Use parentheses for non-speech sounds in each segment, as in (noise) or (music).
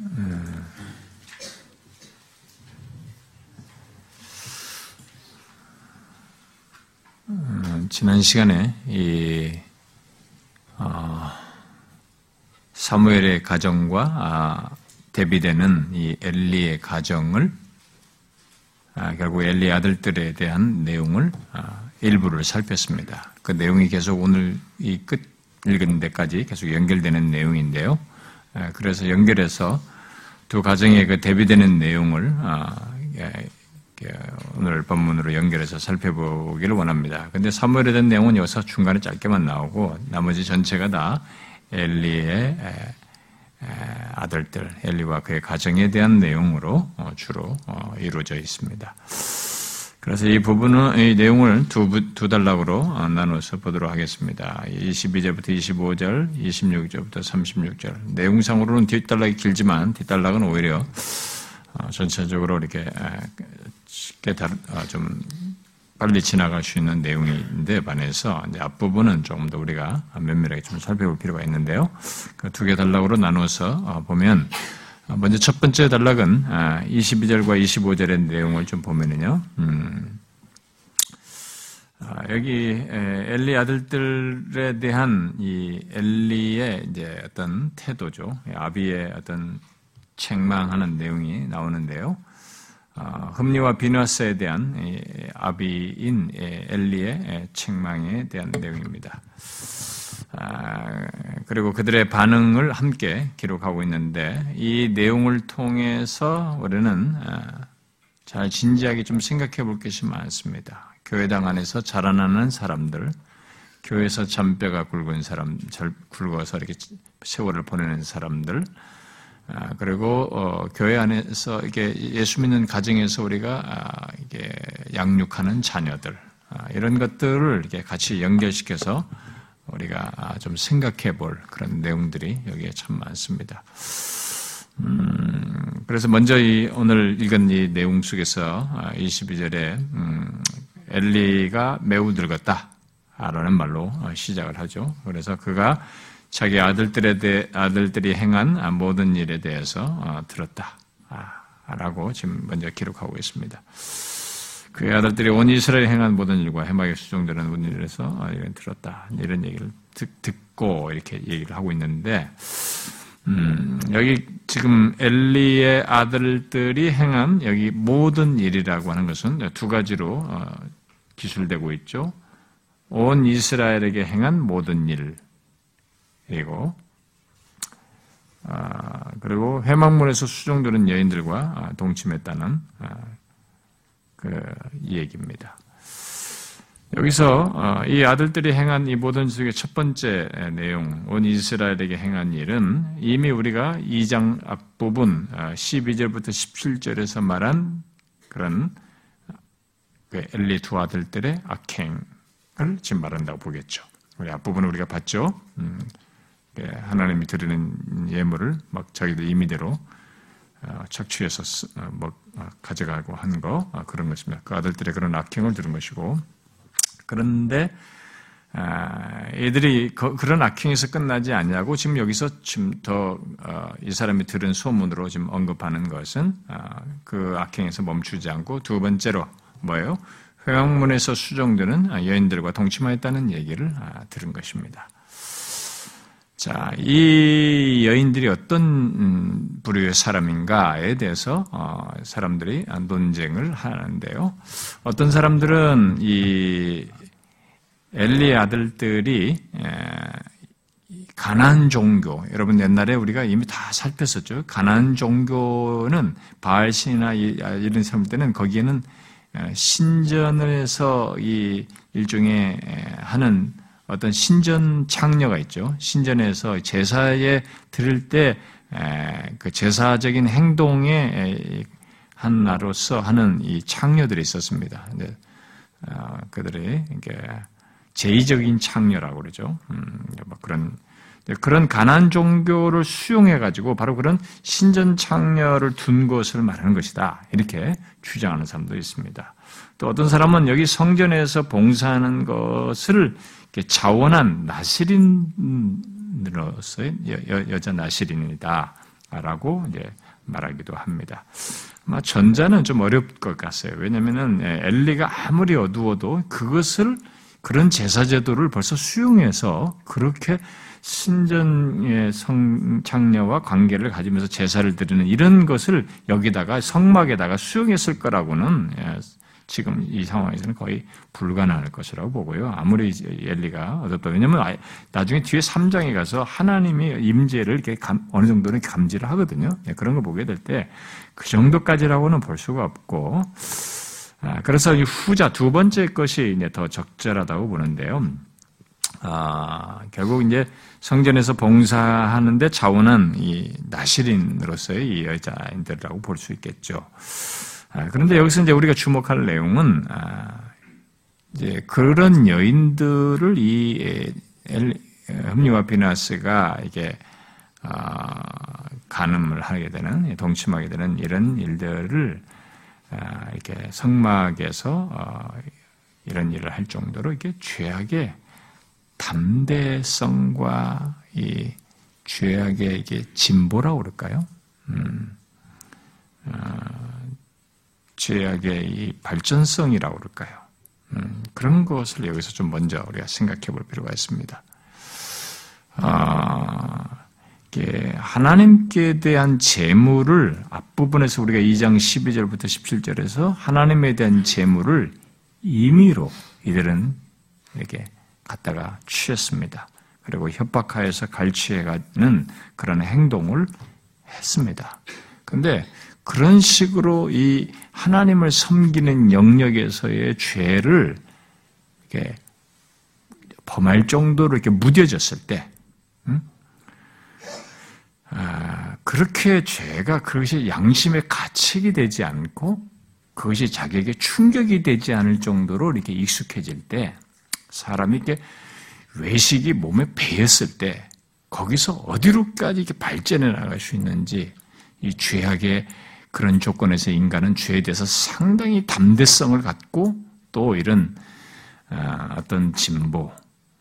음, 음, 지난 시간에 이 어, 사무엘의 가정과 아, 대비되는 이 엘리의 가정을 아, 결국 엘리 아들들에 대한 내용을 아, 일부를 살폈습니다. 그 내용이 계속 오늘 이 끝 읽은 데까지 계속 연결되는 내용인데요. 아, 그래서 연결해서 두 가정의 그 대비되는 내용을 예, 오늘 본문으로 연결해서 살펴보기를 원합니다. 근데 사무엘에 대한 내용은 여기서 중간에 짧게만 나오고 나머지 전체가 다 엘리의 아들들, 엘리와 그의 가정에 대한 내용으로 어, 주로 어, 이루어져 있습니다. 그래서 이 부분은 이 내용을 두, 두 단락으로 어, 나눠서 보도록 하겠습니다. 22절부터 25절, 26절부터 36절. 내용상으로는 뒷단락이 길지만 뒷단락은 오히려 전체적으로 이렇게 쉽게 좀 빨리 지나갈 수 있는 내용인데 반해서 이제 앞부분은 조금 더 우리가 면밀하게 좀 살펴볼 필요가 있는데요. 그 두 개 단락으로 어, 보면 어, 먼저 첫 번째 단락은 22절과 아, 25절의 내용을 좀 보면은요. 음, 아, 여기 엘리 아들들에 대한 이 엘리의 이제 어떤 태도죠. 아비의 어떤 책망하는 내용이 나오는데요. 어, 흠리와 비너스에 대한 아비인 엘리의 책망에 대한 내용입니다. 아, 그리고 그들의 반응을 함께 기록하고 있는데 이 내용을 통해서 우리는 아, 잘 진지하게 좀 생각해 볼 것이 많습니다. 교회당 안에서 자라나는 사람들, 교회에서 잔뼈가 굵은 사람, 굵어서 이렇게 세월을 보내는 사람들, 아, 그리고 어, 교회 안에서 이게 예수 믿는 가정에서 우리가 아, 이게 양육하는 자녀들 아, 이런 것들을 이렇게 같이 연결시켜서 우리가 좀 생각해 볼 그런 내용들이 여기에 참 많습니다. 음, 그래서 먼저 이 오늘 읽은 이 내용 속에서 22절에 음, 엘리가 매우 늙었다. 라는 말로 어, 시작을 하죠. 그래서 그가 자기 아들들에 대해, 아들들이 행한 모든 일에 대해서 어, 들었다. 아, 라고 지금 먼저 기록하고 있습니다. 그의 아들들이 온 이스라엘에 행한 모든 일과 해막에 수종되는 모든 일에서 어, 이런 들었다. 이런 얘기를 듣, 고 이렇게 얘기를 하고 있는데, 음, 여기 지금 엘리의 아들들이 행한 여기 모든 일이라고 하는 것은 두 가지로 어, 기술되고 있죠. 온 이스라엘에게 행한 모든 일, 그리고 아, 그리고 회막문에서 수종되는 여인들과 아, 동침했다는 아, 그 얘기입니다. 여기서 어, 이 아들들이 행한 이 모든 속의 첫 번째 내용, 온 이스라엘에게 행한 일은 이미 우리가 2장 앞부분 12절부터 17절에서 말한 그런 그 엘리 두 아들들의 악행을 지금 말한다고 보겠죠. 우리 앞부분을 우리가 봤죠. 음, 예, 하나님이 드리는 예물을 막 자기들 임의대로 어, 착취해서 어, 뭐 어, 가져가고 한 거 그런 것입니다. 그 아들들의 그런 악행을 들은 것이고 그런데 애들이 아, 그런 악행에서 끝나지 않냐고 지금 여기서 지금 더 이 사람이 들은 소문으로 지금 언급하는 것은 그 악행에서 멈추지 않고 두 번째로 뭐예요? 회왕문에서 수정되는 여인들과 동침하였다는 얘기를 아, 들은 것입니다. 자, 이 여인들이 어떤 음, 부류의 사람인가에 대해서 어, 사람들이 논쟁을 하는데요. 어떤 사람들은 이 엘리의 아들들이 가난 종교, 여러분 옛날에 우리가 이미 다 살폈었죠. 가난 종교는 바알 신이나 이런 사람 때는 거기에는 신전을 해서 이 일종의 하는 어떤 신전 창녀가 있죠. 신전에서 제사에 들을 때 그 제사적인 행동의 하나로서 하는 이 창녀들이 있었습니다. 어, 그들이 이게 제의적인 창녀라고 그러죠. 음, 뭐 그런 그런 가난 종교를 수용해 가지고 바로 그런 신전 창녀를 둔 것을 말하는 것이다. 이렇게 주장하는 사람도 있습니다. 또 어떤 사람은 여기 성전에서 봉사하는 것을 자원한 나시린으로서의 여, 자 나시린이다. 라고 이제 말하기도 합니다. 아마 전자는 좀 어려울 것 같아요. 왜냐면은 예, 엘리가 아무리 어두워도 그것을 그런 제사 제도를 벌써 수용해서 그렇게 신전의 성창녀와 관계를 가지면서 제사를 드리는 이런 것을 여기다가 성막에다가 수용했을 거라고는 예, 지금 이 상황에서는 거의 불가능할 것이라고 보고요. 아무리 엘리가 어둡다. 왜냐하면 나중에 뒤에 3장에 가서 하나님이 임재를 이렇게 감, 어느 정도는 감지를 하거든요. 네, 그런 거 보게 될 때 그 정도까지라고는 볼 수가 없고, 아, 그래서 이 후자 두 번째 것이 이제 더 적절하다고 보는데요. 아, 결국 이제 성전에서 봉사하는데 자원은 이 나시린으로서의 이 여자인들이라고 볼 수 있겠죠. 아, 그런데 여기서 이제 우리가 주목할 내용은 아, 이제 그런 여인들을 이 흠리와 비나스가 이게 아, 간음을 하게 되는 동침하게 되는 이런 일들을 이렇게 성막에서 어, 이런 일을 할 정도로 이게 죄악의 담대성과 이 죄악의 이게 진보라고 그럴까요? 음, 죄악의 이 발전성이라고 그럴까요? 음, 그런 것을 여기서 좀 먼저 우리가 생각해 볼 필요가 있습니다. 아, 하나님께 대한 재물을 앞부분에서 우리가 2장 12절부터 17절에서 하나님에 대한 재물을 임의로 이들은 이렇게 갖다가 취했습니다. 그리고 협박하여서 갈취해가는 그런 행동을 했습니다. 근데 그런 식으로 이 하나님을 섬기는 영역에서의 죄를 이렇게 범할 정도로 이렇게 무뎌졌을 때, 음? 아, 그렇게 죄가 그것이 양심의 가책이 되지 않고 그것이 자기에게 충격이 되지 않을 정도로 이렇게 익숙해질 때, 사람이 이렇게 외식이 몸에 배였을 때, 거기서 어디로까지 이렇게 발전해 나갈 수 있는지, 이 죄악의 그런 조건에서 인간은 죄에 대해서 상당히 담대성을 갖고 또 이런 아, 어떤 진보,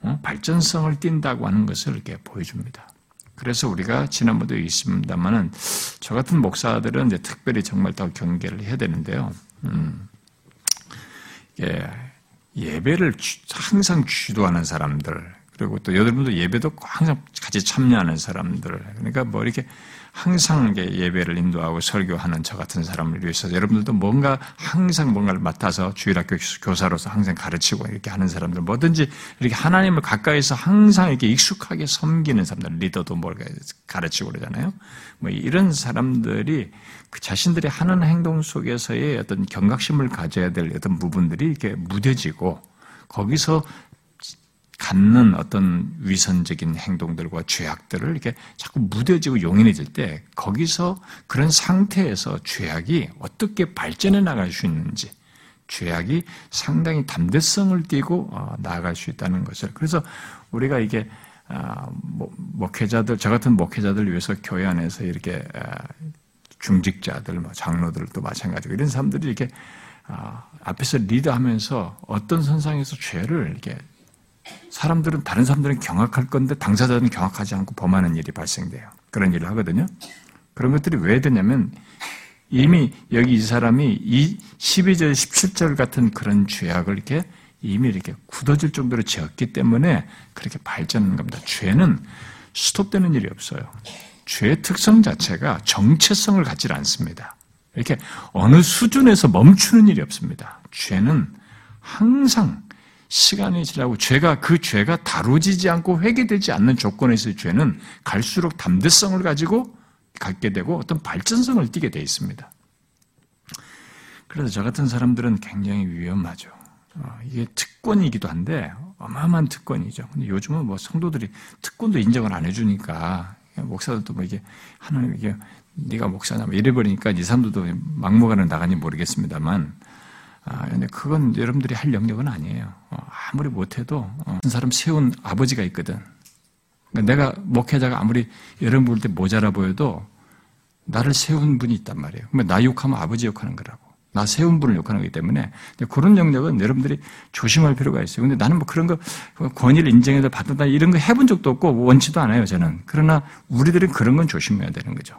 어, 발전성을 띈다고 하는 것을 이렇게 보여줍니다. 그래서 우리가 지난번도 있습니다만은 저 같은 목사들은 이제 특별히 정말 더 경계를 해야 되는데요. 음, 예, 예배를 항상 주도하는 사람들 그리고 또 여러분도 예배도 항상 같이 참여하는 사람들 그러니까 뭐 이렇게 항상 예배를 인도하고 설교하는 저 같은 사람을 위해서 여러분들도 뭔가 항상 뭔가를 맡아서 주일학교 교사로서 항상 가르치고 이렇게 하는 사람들 뭐든지 이렇게 하나님을 가까이서 항상 이렇게 익숙하게 섬기는 사람들 리더도 뭘 가르치고 그러잖아요. 뭐 이런 사람들이 그 자신들이 하는 행동 속에서의 어떤 경각심을 가져야 될 어떤 부분들이 이렇게 무뎌지고 거기서 갖는 어떤 위선적인 행동들과 죄악들을 이렇게 자꾸 무뎌지고 용인해질 때 거기서 그런 상태에서 죄악이 어떻게 발전해 나갈 수 있는지 죄악이 상당히 담대성을 띠고 어, 나아갈 수 있다는 것을. 그래서 우리가 이게 아, 목회자들 저 같은 목회자들 위해서 교회 안에서 이렇게 아, 중직자들 뭐 장로들도 마찬가지고 이런 사람들이 이렇게 아, 앞에서 리드하면서 어떤 선상에서 죄를 이렇게 사람들은 다른 사람들은 경악할 건데 당사자는 경악하지 않고 범하는 일이 발생돼요. 그런 일을 하거든요. 그런 것들이 왜 되냐면 이미 여기 이 사람이 이 12절, 17절 같은 그런 죄악을 이렇게 이미 이렇게 굳어질 정도로 지었기 때문에 그렇게 발전하는 겁니다. 죄는 스톱되는 일이 없어요. 죄의 특성 자체가 정체성을 갖지 않습니다. 이렇게 어느 수준에서 멈추는 일이 없습니다. 죄는 항상 시간이 지나고 죄가 그 죄가 다루지지 않고 회개되지 않는 조건에서의 죄는 갈수록 담대성을 가지고 갖게 되고 어떤 발전성을 띠게 되어 있습니다. 그래서 저 같은 사람들은 굉장히 위험하죠. 어, 이게 특권이기도 한데 어마어마한 특권이죠. 근데 요즘은 뭐 성도들이 특권도 인정을 안 해주니까 목사들도 뭐 이게 하나님 이게 네가 목사냐 뭐 이래 버리니까 이 사람들도 막무가내 나가니 모르겠습니다만 아, 근데 그건 여러분들이 할 영역은 아니에요. 어, 아무리 못해도 어, 한 사람 세운 아버지가 있거든. 그러니까 내가 목회자가 아무리 여러분 볼 때 모자라 보여도 나를 세운 분이 있단 말이에요. 그러면 나 욕하면 아버지 욕하는 거라고. 나 세운 분을 욕하는 거기 때문에 그런 영역은 여러분들이 조심할 필요가 있어요. 근데 나는 뭐 그런 거 권위를 인정해서 받는다 이런 거 해본 적도 없고 원치도 않아요. 저는. 그러나 우리들은 그런 건 조심해야 되는 거죠.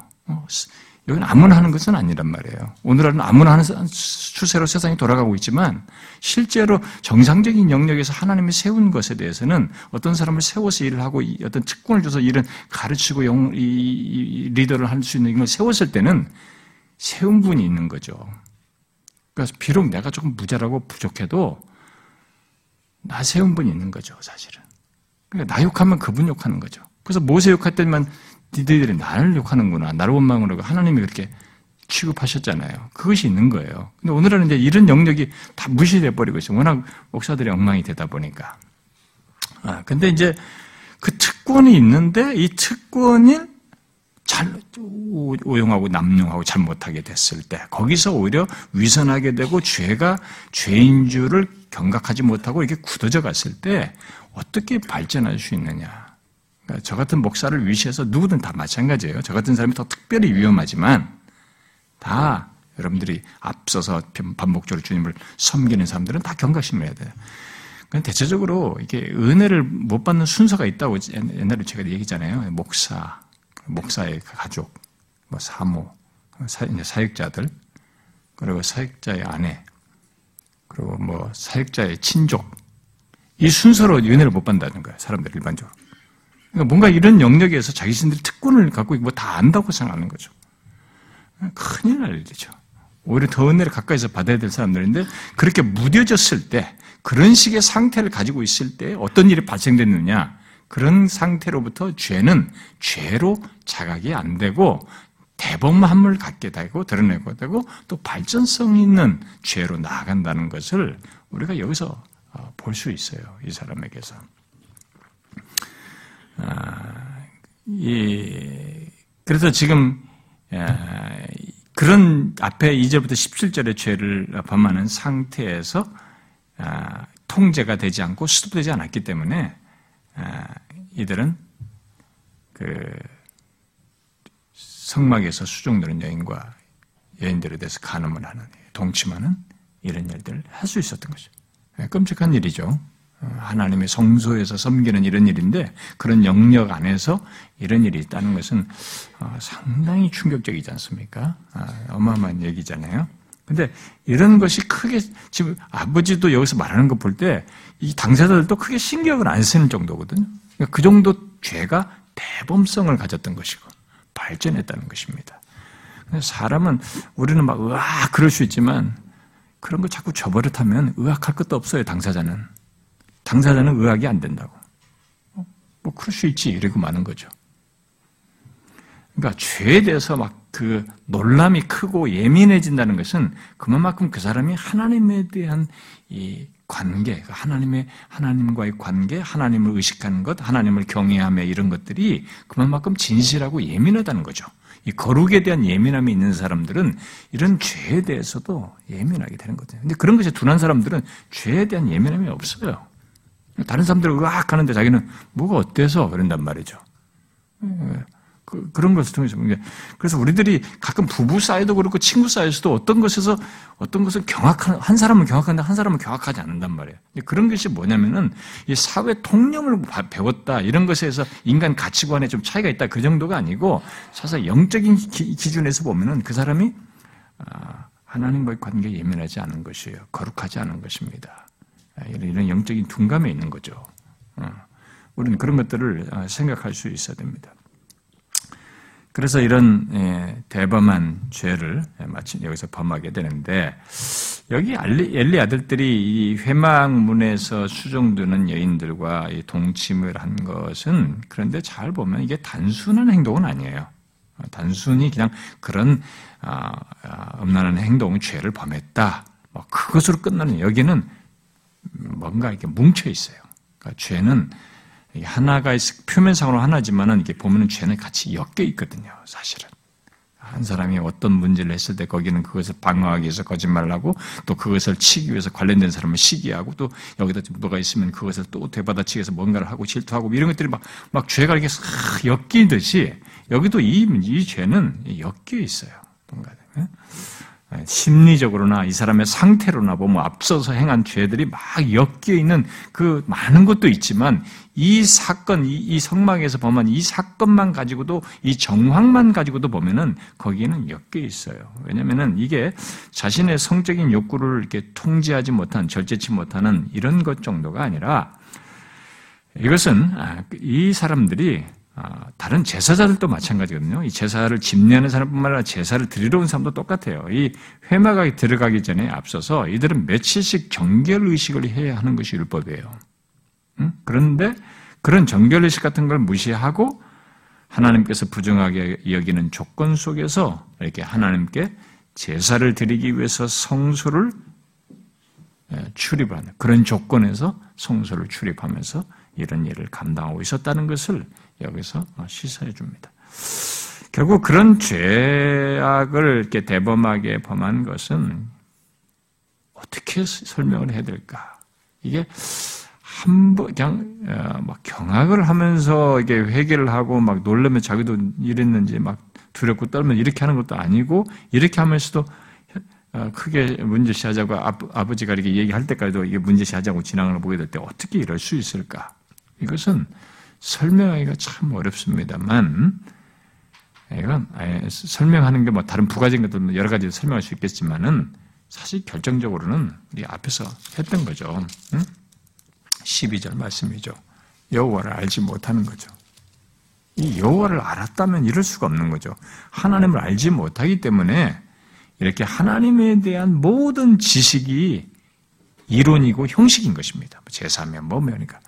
어, 여기는 아무나 하는 것은 아니란 말이에요. 오늘날은 아무나 하는 추세로 세상이 돌아가고 있지만 실제로 정상적인 영역에서 하나님이 세운 것에 대해서는 어떤 사람을 세워서 일을 하고 어떤 특권을 줘서 일은 가르치고 영, 이, 이 리더를 할 수 있는 걸 세웠을 때는 세운 분이 있는 거죠. 그래서 비록 내가 조금 무자라고 부족해도 나 세운 분이 있는 거죠, 사실은. 그러니까 나 욕하면 그분 욕하는 거죠. 그래서 모세 욕할 때만 니들이 나를 욕하는구나. 나를 하고 하나님이 그렇게 취급하셨잖아요. 그것이 있는 거예요. 근데 오늘은 이제 이런 영역이 다 무시돼 버리고 있어요. 워낙 목사들이 엉망이 되다 보니까. 아, 근데 이제 그 특권이 있는데 이 특권이 잘 오용하고 남용하고 잘 못하게 됐을 때 거기서 오히려 위선하게 되고 죄가 죄인 줄을 경각하지 못하고 이렇게 굳어져 갔을 때 어떻게 발전할 수 있느냐? 저 같은 목사를 위시해서 누구든 다 마찬가지예요. 저 같은 사람이 더 특별히 위험하지만 다 여러분들이 앞서서 반복적으로 주님을 섬기는 사람들은 다 경각심을 해야 돼요. 그건 대체적으로 이게 은혜를 못 받는 순서가 있다고 옛날에 제가 얘기했잖아요. 목사, 목사의 가족, 뭐 사모, 사역자들, 그리고 사역자의 아내, 그리고 뭐 사역자의 친족, 이 순서로 은혜를 못 받는다는 거예요. 사람들 일반적으로. 그러니까 뭔가 이런 영역에서 자기 신들이 특권을 갖고 있고 다 안다고 생각하는 거죠. 큰일 날 일이죠. 오히려 더 은혜를 가까이서 받아야 될 사람들인데 그렇게 무뎌졌을 때 그런 식의 상태를 가지고 있을 때 어떤 일이 발생됐느냐 그런 상태로부터 죄는 죄로 자각이 안 되고 대범함을 갖게 되고 드러내고 되고 또 발전성 있는 죄로 나아간다는 것을 우리가 여기서 어, 볼수 있어요. 이 사람에게서. 아, 이, 그래서 지금, 그런 앞에 이제부터 17절의 죄를 범하는 상태에서 아, 통제가 되지 않고 수습되지 않았기 때문에 아, 이들은 그 성막에서 수종되는 여인과 여인들에 대해서 간음을 하는 동침하는 이런 일들을 할 수 있었던 거죠. 끔찍한 일이죠. 하나님의 성소에서 섬기는 이런 일인데 그런 영역 안에서 이런 일이 있다는 것은 어, 상당히 충격적이지 않습니까? 아, 어마어마한 얘기잖아요. 근데 이런 것이 크게 지금 아버지도 여기서 말하는 거 볼 때 이 당사자들도 크게 신경을 안 쓰는 정도거든요. 그러니까 그 정도 죄가 대범성을 가졌던 것이고 발전했다는 것입니다. 사람은 우리는 막 으악 그럴 수 있지만 그런 거 자꾸 저버릇하면 의학할 것도 없어요 당사자는. 당사자는 의학이 안 된다고. 어? 뭐 그럴 수 있지 이러고 마는 거죠. 그러니까 죄에 대해서 막 그 놀람이 크고 예민해진다는 것은 그만큼 그 사람이 하나님에 대한 이 관계, 그 하나님의 하나님과의 관계, 하나님을 의식하는 것, 하나님을 경외하며 이런 것들이 그만큼 진실하고 예민하다는 거죠. 이 거룩에 대한 예민함이 있는 사람들은 이런 죄에 대해서도 예민하게 되는 거죠. 근데 그런 것이 둔한 사람들은 죄에 대한 예민함이 없어요. 다른 사람들 으악 하는데 자기는 뭐가 어때서 그런단 말이죠. 그, 런 것을 통해서 그래서 우리들이 가끔 부부 사이도 그렇고 친구 사이에서도 어떤 것에서 어떤 것을 경악한 한 사람은 경악한데 한 사람은 경악하지 않는단 말이에요. 그런 것이 뭐냐면은 이 사회 통념을 배웠다 이런 것에서 인간 가치관에 좀 차이가 있다 그 정도가 아니고 사실 영적인 기, 준에서 보면은 그 사람이 아, 하나님과의 관계에 예민하지 않은 것이에요. 거룩하지 않은 것입니다. 아, 이런 영적인 둔감에 있는 거죠. 어. 우리는 그런 것들을 아, 생각할 수 있어야 됩니다. 그래서 이런 예, 대범한 죄를 마침 여기서 범하게 되는데 여기 엘리 아들들이 이 회막문에서 수종드는 여인들과 동침을 한 것은 그런데 잘 보면 이게 단순한 행동은 아니에요. 단순히 그냥 그런 음란한 행동, 죄를 범했다. 뭐 그것으로 끝나는 여기는 뭔가 이렇게 뭉쳐 있어요. 그러니까 죄는 하나가 표면상으로 하나지만은 이게 보면은 죄는 같이 엮여 있거든요. 사실은 한 사람이 어떤 문제를 했을 때 거기는 그것을 방어하기 위해서 거짓말을 하고 또 그것을 치기 위해서 관련된 사람을 시기하고 또 여기다 뭐가 있으면 그것을 또 되받아치기 위해서 뭔가를 하고 질투하고 이런 것들이 막, 막 죄가 이렇게 싹 엮이듯이 여기도 이, 이 죄는 엮여 있어요. 뭔가. 심리적으로나 이 사람의 상태로나 보면 앞서서 행한 죄들이 막 엮여 있는 그 많은 것도 있지만 이 사건, 이, 이 성막에서 보면 이 사건만 가지고도 이 정황만 가지고도 보면은 거기에는 엮여 있어요. 왜냐면은 이게 자신의 성적인 욕구를 이렇게 통제하지 못한, 절제치 못하는 이런 것 정도가 아니라 이것은 아, 이 사람들이 아, 다른 제사자들도 마찬가지거든요. 이 제사를 집례하는 사람뿐만 아니라 제사를 드리러 온 사람도 똑같아요. 이 회막에 들어가기 전에 앞서서 이들은 며칠씩 정결 의식을 해야 하는 것이 율법이에요. 그런데 그런 정결 의식 같은 걸 무시하고 하나님께서 부정하게 여기는 조건 속에서 이렇게 하나님께 제사를 드리기 위해서 성소를 예, 출입하는 그런 조건에서 성소를 출입하면서 이런 일을 감당하고 있었다는 것을 여기서 시사해 줍니다. 결국 그런 죄악을 이렇게 대범하게 범한 것은 어떻게 설명을 해야 될까? 이게 한번 그냥 어, 막 경악을 하면서 이게 회개를 하고 막 놀라면 자기도 이랬는지 막 두렵고 떨면 이렇게 하는 것도 아니고 이렇게 하면서도 어, 크게 문제시하자고 아버지가 이렇게 얘기할 때까지도 이게 문제시하자고 진행을 보게 될 때 어떻게 이럴 수 있을까? 이것은 설명하기가 참 어렵습니다만, 이건 설명하는 게 뭐 다른 부가적인 뭐 여러 가지 설명할 수 있겠지만은 사실 결정적으로는 우리 앞에서 했던 거죠. 응? 12절 말씀이죠. 여호와를 알지 못하는 거죠. 이 여호와를 알았다면 이럴 수가 없는 거죠. 하나님을 알지 못하기 때문에 이렇게 하나님에 대한 모든 지식이 이론이고 형식인 것입니다. 제사면 뭐면니까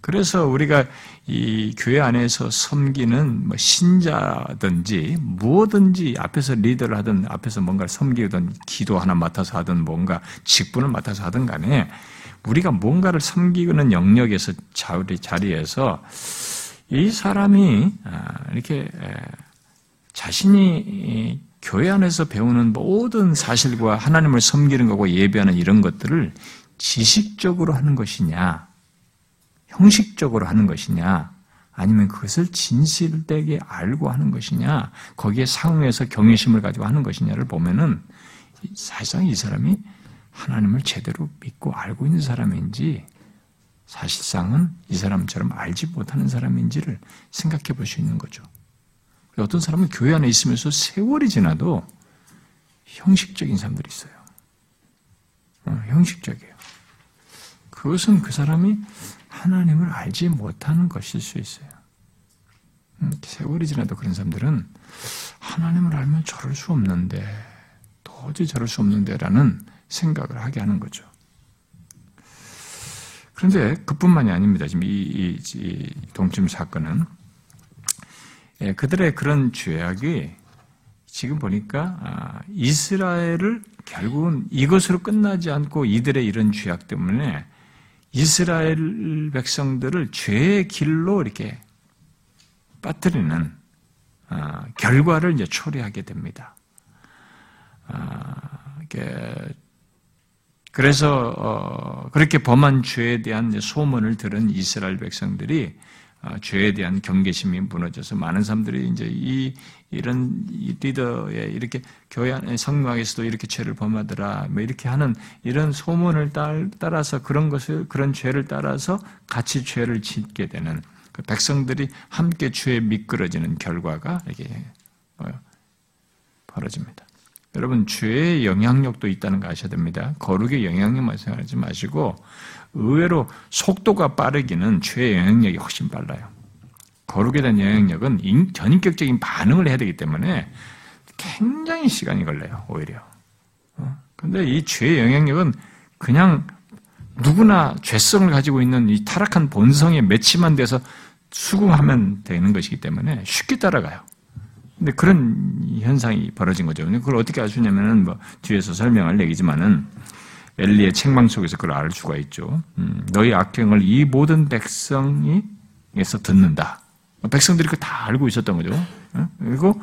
그래서 우리가 이 교회 안에서 섬기는 뭐 신자든지 무엇든지 앞에서 리더를 하든 앞에서 뭔가를 섬기든 기도 하나 맡아서 하든 뭔가 직분을 맡아서 하든 간에 우리가 뭔가를 섬기는 영역에서 자리에서 이 사람이 아, 이렇게 자신이 교회 안에서 배우는 모든 사실과 하나님을 섬기는 거고 예배하는 이런 것들을 지식적으로 하는 것이냐, 형식적으로 하는 것이냐, 아니면 그것을 진실되게 알고 하는 것이냐, 거기에 상응해서 경외심을 가지고 하는 것이냐를 보면은 사실상 이 사람이 하나님을 제대로 믿고 알고 있는 사람인지 사실상은 이 사람처럼 알지 못하는 사람인지를 생각해 볼 수 있는 거죠. 어떤 사람은 교회 안에 있으면서 세월이 지나도 형식적인 사람들이 있어요. 어, 형식적이에요. 그것은 그 사람이 하나님을 알지 못하는 것일 수 있어요. 음, 세월이 지나도 그런 사람들은 하나님을 알면 저럴 수 없는데, 도저히 저럴 수 없는데라는 생각을 하게 하는 거죠. 그런데 그뿐만이 아닙니다. 지금 이, 이, 이 동침 사건은 예, 그들의 그런 죄악이 지금 보니까 아, 이스라엘을 결국은 이것으로 끝나지 않고 이들의 이런 죄악 때문에 이스라엘 백성들을 죄의 길로 이렇게 빠뜨리는 아, 결과를 이제 초래하게 됩니다. 아, 그래서 어, 그렇게 범한 죄에 대한 소문을 들은 이스라엘 백성들이 어, 죄에 대한 경계심이 무너져서 많은 사람들이 이제 이 이런 리더의 이렇게 교회 안에 성막에서도 이렇게 죄를 범하더라, 뭐 이렇게 하는 이런 소문을 따라서 그런 것을 그런 죄를 따라서 같이 죄를 짓게 되는 그 백성들이 함께 죄에 미끄러지는 결과가 이게 어, 벌어집니다. 여러분 죄의 영향력도 있다는 거 아셔야 됩니다. 거룩의 영향력만 생각하지 마시고 의외로 속도가 빠르기는 죄의 영향력이 훨씬 빨라요. 거룩에 대한 영향력은 전인격적인 반응을 해야 되기 때문에 굉장히 시간이 걸려요. 오히려. 어? 이 죄의 영향력은 그냥 누구나 죄성을 가지고 있는 이 타락한 본성에 매치만 돼서 수긍하면 되는 것이기 때문에 쉽게 따라가요. 근데 그런 현상이 벌어진 거죠. 그걸 어떻게 알 수 있냐면은 뭐 뒤에서 설명할 얘기지만은 엘리의 책망 속에서 그걸 알 수가 있죠. 음, 너희 악행을 이 모든 백성이에서 듣는다. 백성들이 그 다 알고 있었던 거죠. 어? 그리고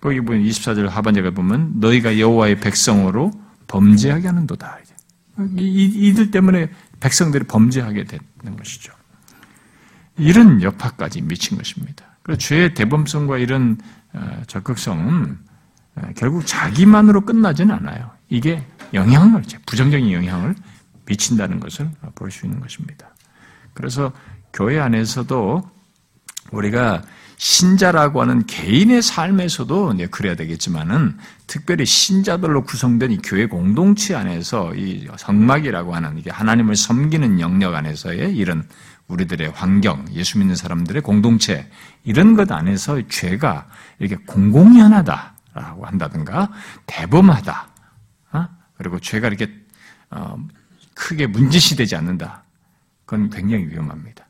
거기 보면 24절 하반절에 보면 너희가 여호와의 백성으로 범죄하게 하는도다. 이, 들 때문에 백성들이 범죄하게 되는 것이죠. 이런 여파까지 미친 것입니다. 그리고 죄의 대범성과 이런 어, 적극성은 결국 자기만으로 끝나지는 않아요. 이게 영향을, 부정적인 영향을 미친다는 것을 볼 수 있는 것입니다. 그래서 교회 안에서도 우리가 신자라고 하는 개인의 삶에서도 네, 그래야 되겠지만은 특별히 신자들로 구성된 이 교회 공동체 안에서 이 성막이라고 하는 이게 하나님을 섬기는 영역 안에서의 이런 우리들의 환경, 예수 믿는 사람들의 공동체 이런 것 안에서 죄가 이렇게 공공연하다라고 한다든가 대범하다, 어? 그리고 죄가 이렇게 어, 크게 문제시 되지 않는다. 그건 굉장히 위험합니다.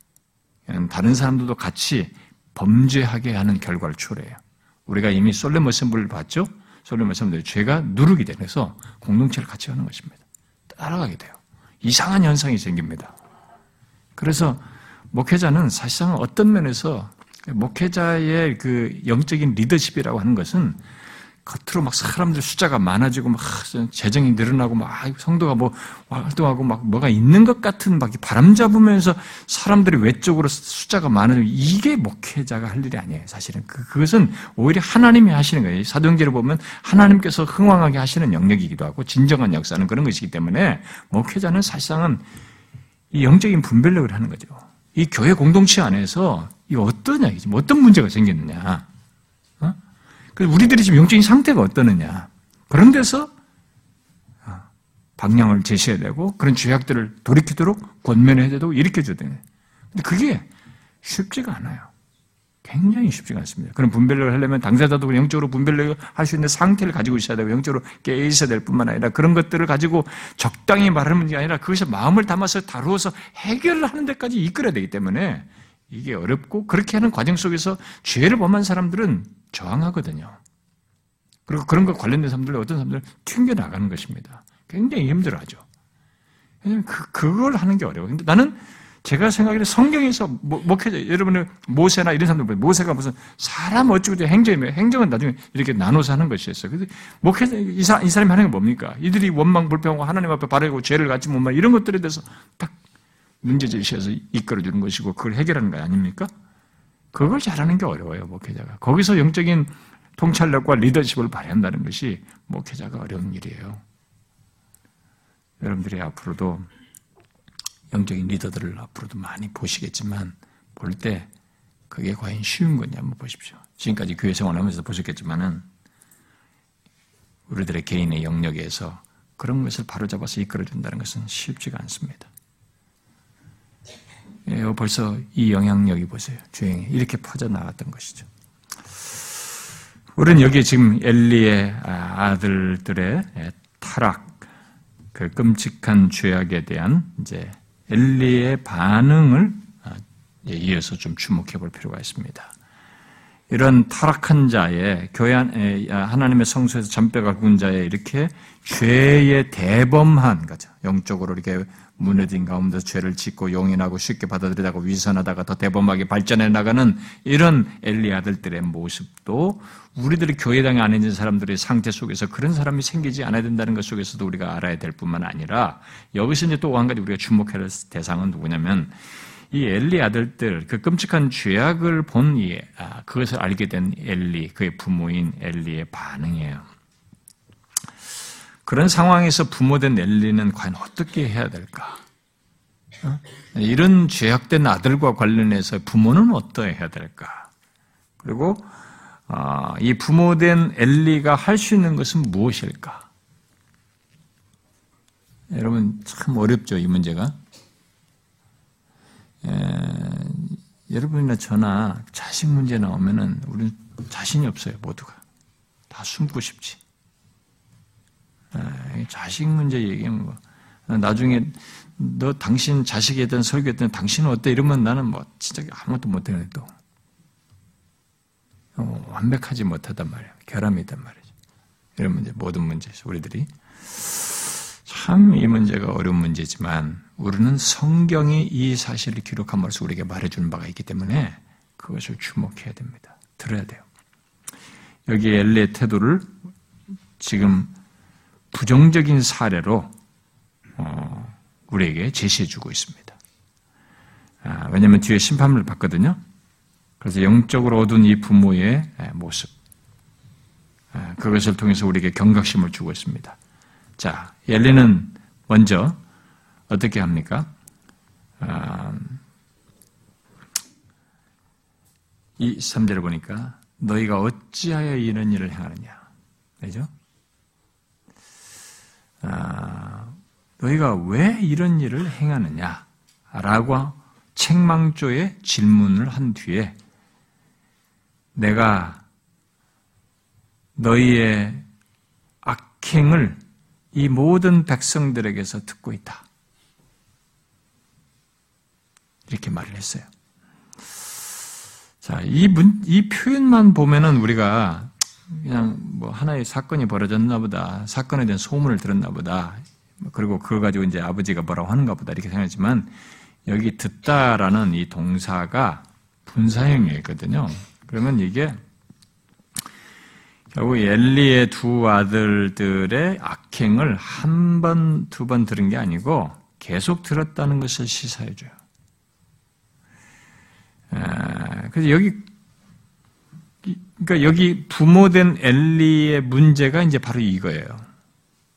다른 사람들도 같이 범죄하게 하는 결과를 초래해요. 우리가 이미 솔레 머셈블을 봤죠? 솔레 머셈블 죄가 누르게 되면서 공동체를 같이 하는 것입니다. 따라가게 돼요. 이상한 현상이 생깁니다. 그래서 목회자는 사실상 어떤 면에서 목회자의 그 영적인 리더십이라고 하는 것은 겉으로 막 사람들 숫자가 많아지고 막 재정이 늘어나고 막 성도가 뭐 활동하고 막 뭐가 있는 것 같은 막 바람 잡으면서 사람들이 외적으로 숫자가 많아지고 이게 목회자가 할 일이 아니에요. 사실은 그, 그것은 오히려 하나님이 하시는 거예요. 사도행전을 보면 하나님께서 흥왕하게 하시는 영역이기도 하고 진정한 역사는 그런 것이기 때문에 목회자는 사실상은 이 영적인 분별력을 하는 거죠. 이 교회 공동체 안에서 이 어떠냐, 뭐 어떤 문제가 생겼느냐. 우리들이 지금 영적인 상태가 어떠느냐. 그런 데서 어, 방향을 제시해야 되고 그런 죄악들을 돌이키도록 권면해야 되고 일으켜줘야 되는. 근데 그게 쉽지가 않아요. 굉장히 쉽지가 않습니다. 그런 분별력을 하려면 당사자도 영적으로 분별력을 할 수 있는 상태를 가지고 있어야 되고 영적으로 깨어 있어야 될 뿐만 아니라 그런 것들을 가지고 적당히 말하는 게 아니라 그것에 마음을 담아서 다루어서 해결을 하는 데까지 이끌어야 되기 때문에 이게 어렵고 그렇게 하는 과정 속에서 죄를 범한 사람들은 저항하거든요. 그리고 그런 것 관련된 사람들 어떤 사람들은 튕겨나가는 것입니다. 굉장히 힘들어하죠. 그, 그걸 하는 게 어려워요. 근데 나는 제가 생각에 성경에서 목회자, 여러분의 모세나 이런 사람들, 모세가 무슨 사람 어쩌고 행정이면 행정은 나중에 이렇게 나눠서 하는 것이었어요. 근데 목회자, 이, 사람, 이 사람이 하는 게 뭡니까? 이들이 원망 불평하고 하나님 앞에 바르고 죄를 갖지 못말 이런 것들에 대해서 딱 문제 제시해서 이끌어주는 것이고 그걸 해결하는 거 아닙니까? 그걸 잘하는 게 어려워요, 목회자가. 거기서 영적인 통찰력과 리더십을 발휘한다는 것이 목회자가 어려운 일이에요. 여러분들이 앞으로도 영적인 리더들을 앞으로도 많이 보시겠지만 볼 때 그게 과연 쉬운 거냐 한번 보십시오. 지금까지 교회 생활하면서 보셨겠지만은 우리들의 개인의 영역에서 그런 것을 바로잡아서 이끌어준다는 것은 쉽지가 않습니다. 예, 벌써 이 영향력이 보세요. 주행에 이렇게 퍼져나갔던 것이죠. 우리는 여기 지금 엘리의 아들들의 타락, 그 끔찍한 죄악에 대한 이제 엘리의 반응을 아, 이어서 좀 주목해 볼 필요가 있습니다. 이런 타락한 자의 교회 아, 하나님의 성소에서 전뼈가 군 자의 이렇게 죄의 대범한 거죠. 영적으로 이렇게 무너진 가운데 죄를 짓고 용인하고 쉽게 받아들이다가 위선하다가 더 대범하게 발전해 나가는 이런 엘리 아들들의 모습도 우리들이 교회당에 안 있는 사람들의 상태 속에서 그런 사람이 생기지 않아야 된다는 것 속에서도 우리가 알아야 될 뿐만 아니라 여기서 이제 또 한 가지 우리가 주목해야 할 대상은 누구냐면 이 엘리 아들들 그 끔찍한 죄악을 본 이 아, 그것을 알게 된 엘리 그의 부모인 엘리의 반응이에요. 그런 상황에서 부모된 엘리는 과연 어떻게 해야 될까? 어? 이런 죄악된 아들과 관련해서 부모는 어떠해야 될까? 그리고 어, 이 부모된 엘리가 할 수 있는 것은 무엇일까? 여러분 참 어렵죠 이 문제가. 여러분이나 저나 자식 문제 나오면은 우리는 자신이 없어요 모두가 다 숨고 싶지. 예, 자식 문제 얘기하면 뭐 나중에 너 당신 자식에 대한 설교했더니 당신은 어때? 이러면 나는 뭐 진짜 아무것도 못해 또. 어, 완벽하지 못하단 말이야. 결함이 있단 말이죠. 이런 문제 모든 문제에서 우리들이. 참 이 문제가 어려운 문제지만 우리는 성경이 이 사실을 기록함으로써 우리에게 말해주는 바가 있기 때문에 그것을 주목해야 됩니다. 들어야 돼요. 여기 엘리의 태도를 지금 부정적인 사례로 어, 우리에게 제시해주고 있습니다. 아, 왜냐하면 뒤에 심판을 받거든요. 그래서 영적으로 얻은 이 부모의 모습, 아, 그것을 통해서 우리에게 경각심을 주고 있습니다. 자, 엘리는 먼저 어떻게 합니까? 아, 이 3절을 보니까 너희가 어찌하여 이런 일을 행하느냐. 그죠? 아, 너희가 왜 이런 일을 행하느냐? 라고 책망조에 질문을 한 뒤에 내가 너희의 악행을 이 모든 백성들에게서 듣고 있다. 이렇게 말을 했어요. 자, 이 문, 이 표현만 보면은 우리가 그냥 뭐 하나의 사건이 벌어졌나 보다. 사건에 대한 소문을 들었나 보다. 그리고 그걸 가지고 이제 아버지가 뭐라고 하는가 보다. 이렇게 생각하지만 여기 듣다라는 이 동사가 분사형이거든요. 그러면 이게 결국 엘리의 두 아들들의 악행을 한 번, 두 번 들은 게 아니고 계속 들었다는 것을 시사해줘요. 그래서 여기 그러니까 여기 부모된 엘리의 문제가 이제 바로 이거예요.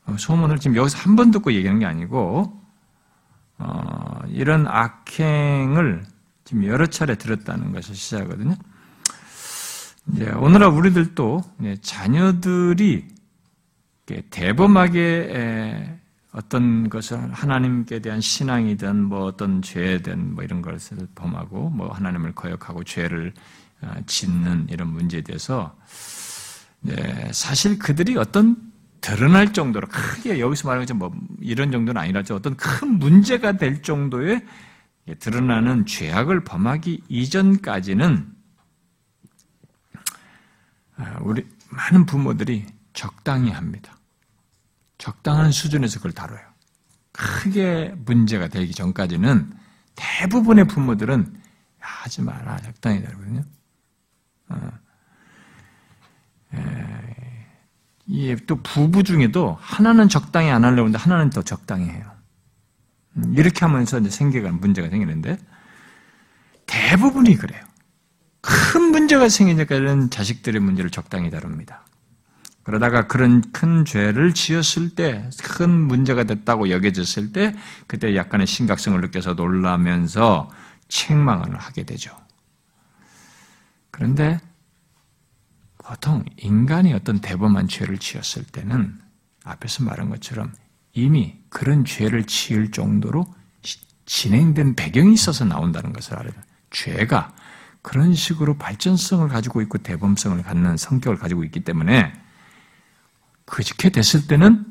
어, 소문을 지금 여기서 한 번 듣고 얘기하는 게 아니고 어, 이런 악행을 지금 여러 차례 들었다는 것을 시사하거든요. 이제 오늘날 우리들도 자녀들이 대범하게 어떤 것을 하나님께 대한 신앙이든 뭐 어떤 죄든 뭐 이런 것을 범하고 뭐 하나님을 거역하고 죄를 어, 짓는 이런 문제에 대해서 사실 그들이 어떤 드러날 정도로 크게 여기서 말하는 것처럼 뭐 이런 정도는 아니라죠. 어떤 큰 문제가 될 정도의 드러나는 죄악을 범하기 이전까지는 아, 우리 많은 부모들이 적당히 합니다. 적당한 수준에서 그걸 다뤄요. 크게 문제가 되기 전까지는 대부분의 부모들은 하지 마라 적당히 다루거든요. 어. 또 부부 중에도 하나는 적당히 안 하려고 하는데 하나는 더 적당히 해요. 음, 이렇게 하면서 이제 생겨가는 문제가 생기는데 대부분이 그래요. 큰 문제가 생기니까는 자식들의 문제를 적당히 다룹니다. 그러다가 그런 큰 죄를 지었을 때, 큰 문제가 됐다고 여겨졌을 때, 그때 약간의 심각성을 느껴서 놀라면서 책망을 하게 되죠. 그런데 보통 인간이 어떤 대범한 죄를 지었을 때는 앞에서 말한 것처럼 이미 그런 죄를 지을 정도로 진행된 배경이 있어서 나온다는 것을 알아야 돼요. 죄가 그런 식으로 발전성을 가지고 있고 대범성을 갖는 성격을 가지고 있기 때문에 그렇게 됐을 때는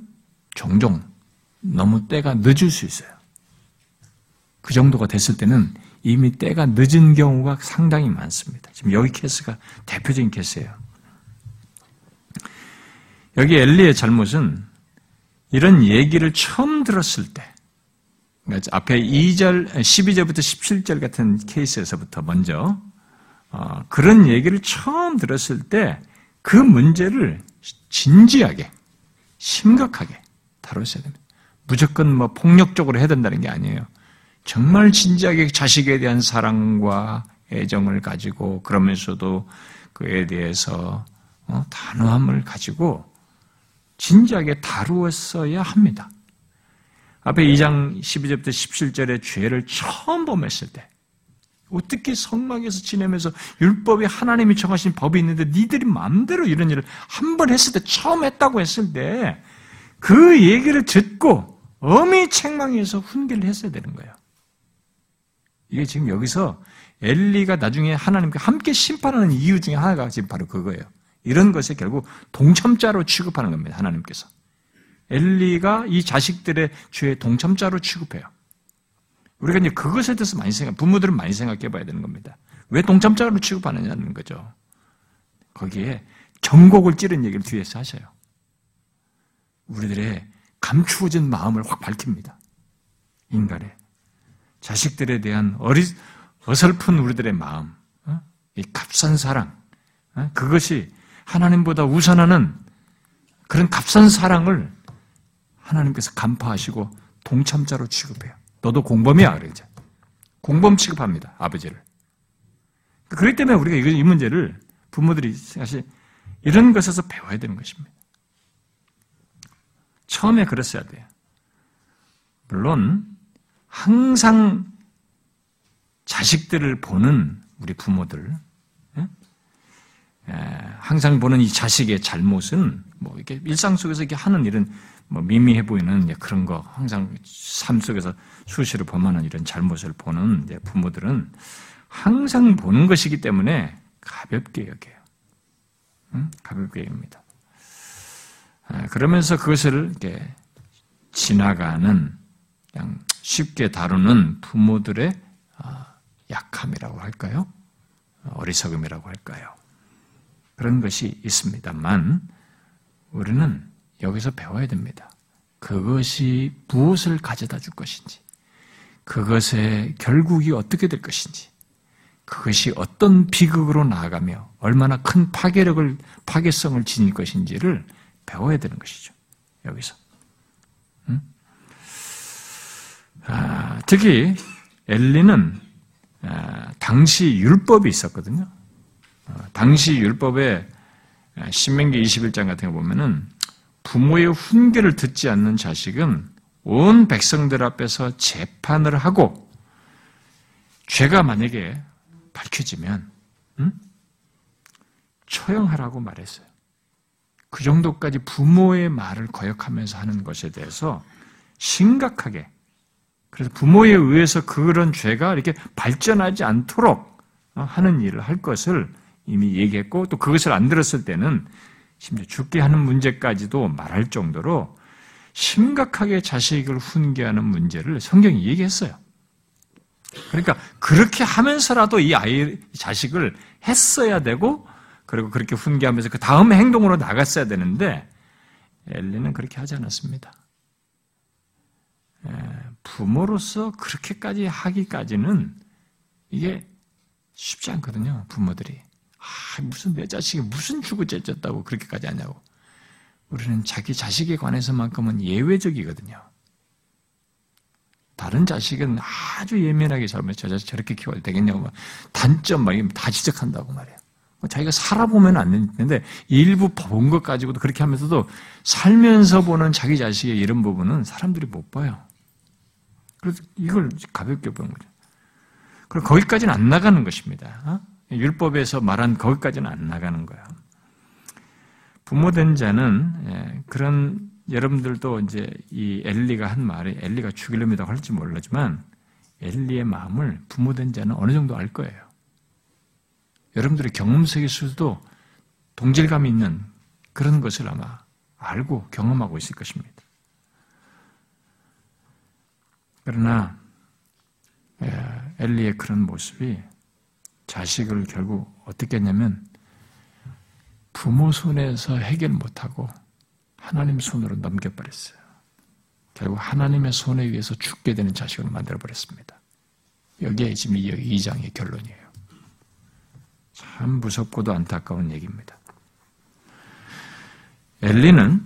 종종 너무 때가 늦을 수 있어요. 그 정도가 됐을 때는 이미 때가 늦은 경우가 상당히 많습니다. 지금 여기 케이스가 대표적인 케이스예요. 여기 엘리의 잘못은 이런 얘기를 처음 들었을 때, 그러니까 앞에 2절, 12절부터 17절 같은 케이스에서부터 먼저 어, 그런 얘기를 처음 들었을 때 그 문제를 진지하게, 심각하게 다뤘어야 됩니다. 무조건 뭐 폭력적으로 해야 된다는 게 아니에요. 정말 진지하게 자식에 대한 사랑과 애정을 가지고 그러면서도 그에 대해서 어, 단호함을 가지고 진지하게 다루었어야 합니다. 앞에 2장 12절부터 17절의 죄를 처음 범했을 때 어떻게 성막에서 지내면서 율법에 하나님이 정하신 법이 있는데 니들이 마음대로 이런 일을 한 번 했을 때 처음 했다고 했을 때 그 얘기를 듣고 엄히 책망해서 훈계를 했어야 되는 거예요. 이게 지금 여기서 엘리가 나중에 하나님과 함께 심판하는 이유 중에 하나가 지금 바로 그거예요. 이런 것에 결국 동참자로 취급하는 겁니다. 하나님께서. 엘리가 이 자식들의 죄의 동참자로 취급해요. 우리가 이제 그것에 대해서 많이 생각, 부모들은 많이 생각해 봐야 되는 겁니다. 왜 동참자로 취급하느냐는 거죠. 거기에 정곡을 찌른 얘기를 뒤에서 하셔요. 우리들의 감추어진 마음을 확 밝힙니다. 인간의. 자식들에 대한 어리, 어설픈 우리들의 마음, 어? 이 값싼 사랑, 어? 그것이 하나님보다 우선하는 그런 값싼 사랑을 하나님께서 간파하시고 동참자로 취급해요. 너도 공범이야, 그러죠. 공범 취급합니다, 아버지를. 그렇기 때문에 우리가 이 문제를 부모들이 사실 이런 것에서 배워야 되는 것입니다. 처음에 그랬어야 돼요. 물론 항상 자식들을 보는 우리 부모들, 항상 보는 이 자식의 잘못은 뭐 이렇게 일상 속에서 이렇게 하는 일은 뭐 미미해 보이는 그런 거 항상 삶 속에서 수시로 범하는 이런 잘못을 보는 부모들은 항상 보는 것이기 때문에 가볍게 여겨요. 응? 가볍게 여깁니다. 그러면서 그것을 이렇게 지나가는 그냥 쉽게 다루는 부모들의 아, 약함이라고 할까요? 어리석음이라고 할까요? 그런 것이 있습니다만 우리는 여기서 배워야 됩니다. 그것이 무엇을 가져다 줄 것인지, 그것의 결국이 어떻게 될 것인지, 그것이 어떤 비극으로 나아가며 얼마나 큰 파괴력을, 파괴성을 지닐 것인지를 배워야 되는 것이죠. 여기서. 음? 아, 특히 엘리는 아, 당시 율법이 있었거든요. 어, 당시 율법에 신명기 21장 같은 거 보면은 부모의 훈계를 듣지 않는 자식은 온 백성들 앞에서 재판을 하고 죄가 만약에 밝혀지면 음? 처형하라고 말했어요. 그 정도까지 부모의 말을 거역하면서 하는 것에 대해서 심각하게 그래서 부모에 의해서 그런 죄가 이렇게 발전하지 않도록 하는 일을 할 것을 이미 얘기했고 또 그것을 안 들었을 때는 심지어 죽게 하는 문제까지도 말할 정도로 심각하게 자식을 훈계하는 문제를 성경이 얘기했어요. 그러니까 그렇게 하면서라도 이 아이 자식을 했어야 되고 그리고 그렇게 훈계하면서 그 다음 행동으로 나갔어야 되는데 엘리는 그렇게 하지 않았습니다. 부모로서 그렇게까지 하기까지는 이게 쉽지 않거든요. 부모들이 아, 무슨 내 자식이 무슨 죽을 째졌다고 그렇게까지 하냐고. 우리는 자기 자식에 관해서만큼은 예외적이거든요. 다른 자식은 아주 예민하게 잘못 저 자식 저렇게 키워야 되겠냐고 단점 막다 지적한다고 말이에요. 뭐 자기가 살아보면 안 되는데 일부 본 것 가지고도 그렇게 하면서도 살면서 보는 자기 자식의 이런 부분은 사람들이 못 봐요. 그래서 이걸 가볍게 보는 거죠. 그리고 거기까지는 안 나가는 것입니다. 어? 율법에서 말한 거기까지는 안 나가는 거야. 부모된 자는 예, 그런 여러분들도 이제 이 엘리가 한 말이 엘리가 죽이려면 할지 몰라지만 엘리의 마음을 부모된 자는 어느 정도 알 거예요. 여러분들의 경험 속에서도 동질감이 있는 그런 것을 아마 알고 경험하고 있을 것입니다. 그러나 예, 엘리의 그런 모습이 자식을 결국 어떻게 했냐면 부모 손에서 해결 못하고 하나님 손으로 넘겨버렸어요. 결국 하나님의 손에 의해서 죽게 되는 자식을 만들어버렸습니다. 여기에 지금 이 2장의 결론이에요. 참 무섭고도 안타까운 얘기입니다. 엘리는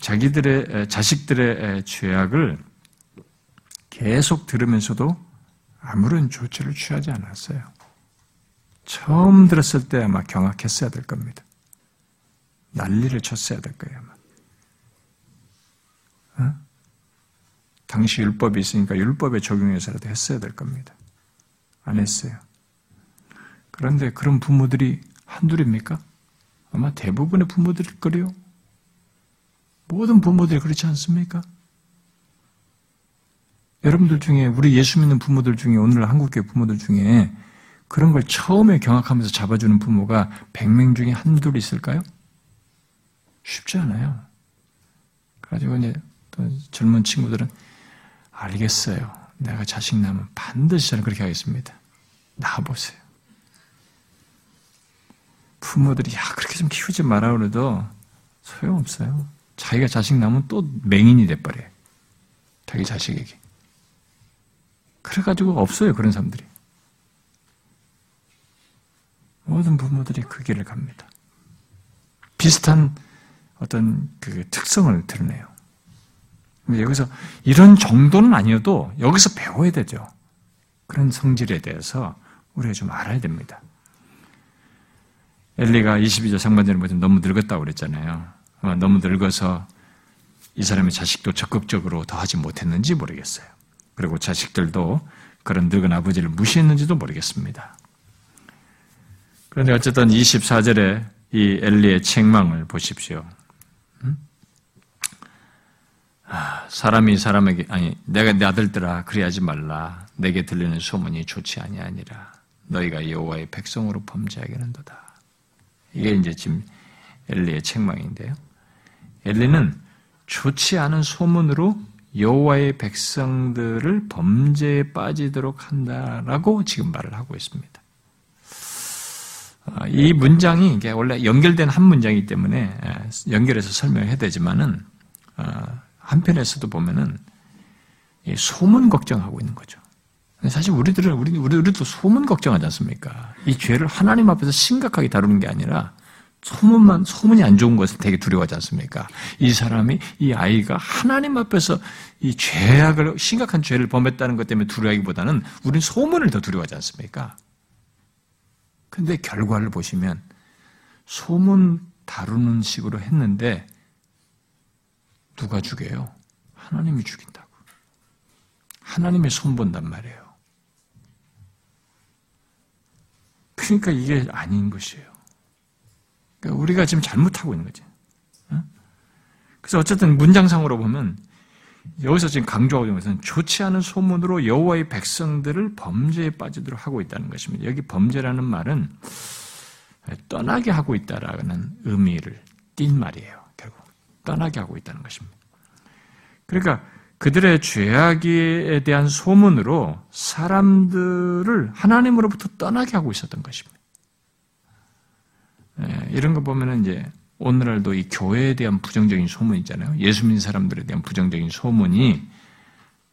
자기들의 자식들의 죄악을 계속 들으면서도 아무런 조치를 취하지 않았어요. 처음 들었을 때 아마 경악했어야 될 겁니다. 난리를 쳤어야 될 거예요, 아마. 어? 당시 율법이 있으니까 율법에 적용해서라도 했어야 될 겁니다. 안 했어요. 그런데 그런 부모들이 한둘입니까? 아마 대부분의 부모들일 거요. 모든 부모들이 그렇지 않습니까? 여러분들 중에 우리 예수 믿는 부모들 중에 오늘 한국교회 부모들 중에 그런 걸 처음에 경악하면서 잡아주는 부모가 100명 중에 한둘 있을까요? 쉽지 않아요. 그래가지고 이제 또 젊은 친구들은 알겠어요. 내가 자식 낳으면 반드시 저는 그렇게 하겠습니다. 낳아보세요. 부모들이 야 그렇게 좀 키우지 마라 그래도 소용없어요. 자기가 자식 낳으면 또 맹인이 돼버려요. 자기 자식에게. 그래가지고 없어요, 그런 사람들이. 모든 부모들이 그 길을 갑니다. 비슷한 어떤 그 특성을 드러내요. 여기서 이런 정도는 아니어도 여기서 배워야 되죠. 그런 성질에 대해서 우리가 좀 알아야 됩니다. 엘리가 22절 상반절에 보면 너무 늙었다고 그랬잖아요. 너무 늙어서 이 사람의 자식도 적극적으로 더 하지 못했는지 모르겠어요. 그리고 자식들도 그런 늙은 아버지를 무시했는지도 모르겠습니다. 그런데 어쨌든 24절에 이 엘리의 책망을 보십시오. 음? 아, 사람이 사람에게 아니 내가 내 아들들아 그리하지 말라 내게 들리는 소문이 좋지 아니하니라 너희가 여호와의 백성으로 범죄하게는도다. 이게 이제 지금 엘리의 책망인데요. 엘리는 좋지 않은 소문으로 여호와의 백성들을 범죄에 빠지도록 한다라고 지금 말을 하고 있습니다. 아, 이 문장이 원래 연결된 한 문장이기 때문에 연결해서 설명해야 되지만은 아, 한편에서도 보면은 소문 걱정하고 있는 거죠. 사실 우리들은 우리 우리도 소문 걱정하지 않습니까? 이 죄를 하나님 앞에서 심각하게 다루는 게 아니라 소문만 소문이 안 좋은 것을 되게 두려워하지 않습니까? 이 사람이 이 아이가 하나님 앞에서 이 죄악을 심각한 죄를 범했다는 것 때문에 두려워하기보다는 우리는 소문을 더 두려워하지 않습니까? 근데 결과를 보시면 소문 다루는 식으로 했는데 누가 죽여요? 하나님이 죽인다고. 하나님의 손 본단 말이에요. 그러니까 이게 아닌 것이에요. 그러니까 우리가 지금 잘못하고 있는 거지. 그래서 어쨌든 문장상으로 보면 여기서 지금 강조하고 있는 것은 좋지 않은 소문으로 여호와의 백성들을 범죄에 빠지도록 하고 있다는 것입니다. 여기 범죄라는 말은 떠나게 하고 있다라는 의미를 띈 말이에요. 결국 떠나게 하고 있다는 것입니다. 그러니까 그들의 죄악에 대한 소문으로 사람들을 하나님으로부터 떠나게 하고 있었던 것입니다. 예, 이런 거 보면은 이제 오늘날도 이 교회에 대한 부정적인 소문 있잖아요. 예수 믿는 사람들에 대한 부정적인 소문이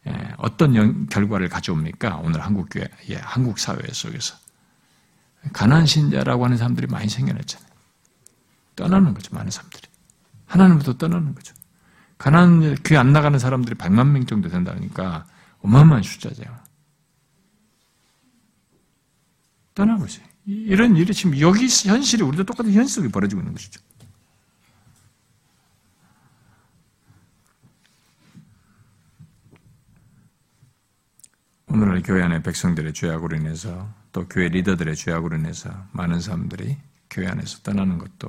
예, 어떤 결과를 가져옵니까? 오늘 한국 교회, 예, 한국 사회 속에서 가난 신자라고 하는 사람들이 많이 생겨났잖아요. 떠나는 거죠, 많은 사람들이. 하나님부터 떠나는 거죠. 가난 교회 안 나가는 사람들이 100만 명 정도 된다니까 어마어마한 숫자죠. 있어요. 이런 일이 지금 여기 현실이 우리도 똑같은 현실 속에 벌어지고 있는 것이죠. 오늘날 교회 안에 백성들의 죄악으로 인해서 또 교회 리더들의 죄악으로 인해서 많은 사람들이 교회 안에서 떠나는 것도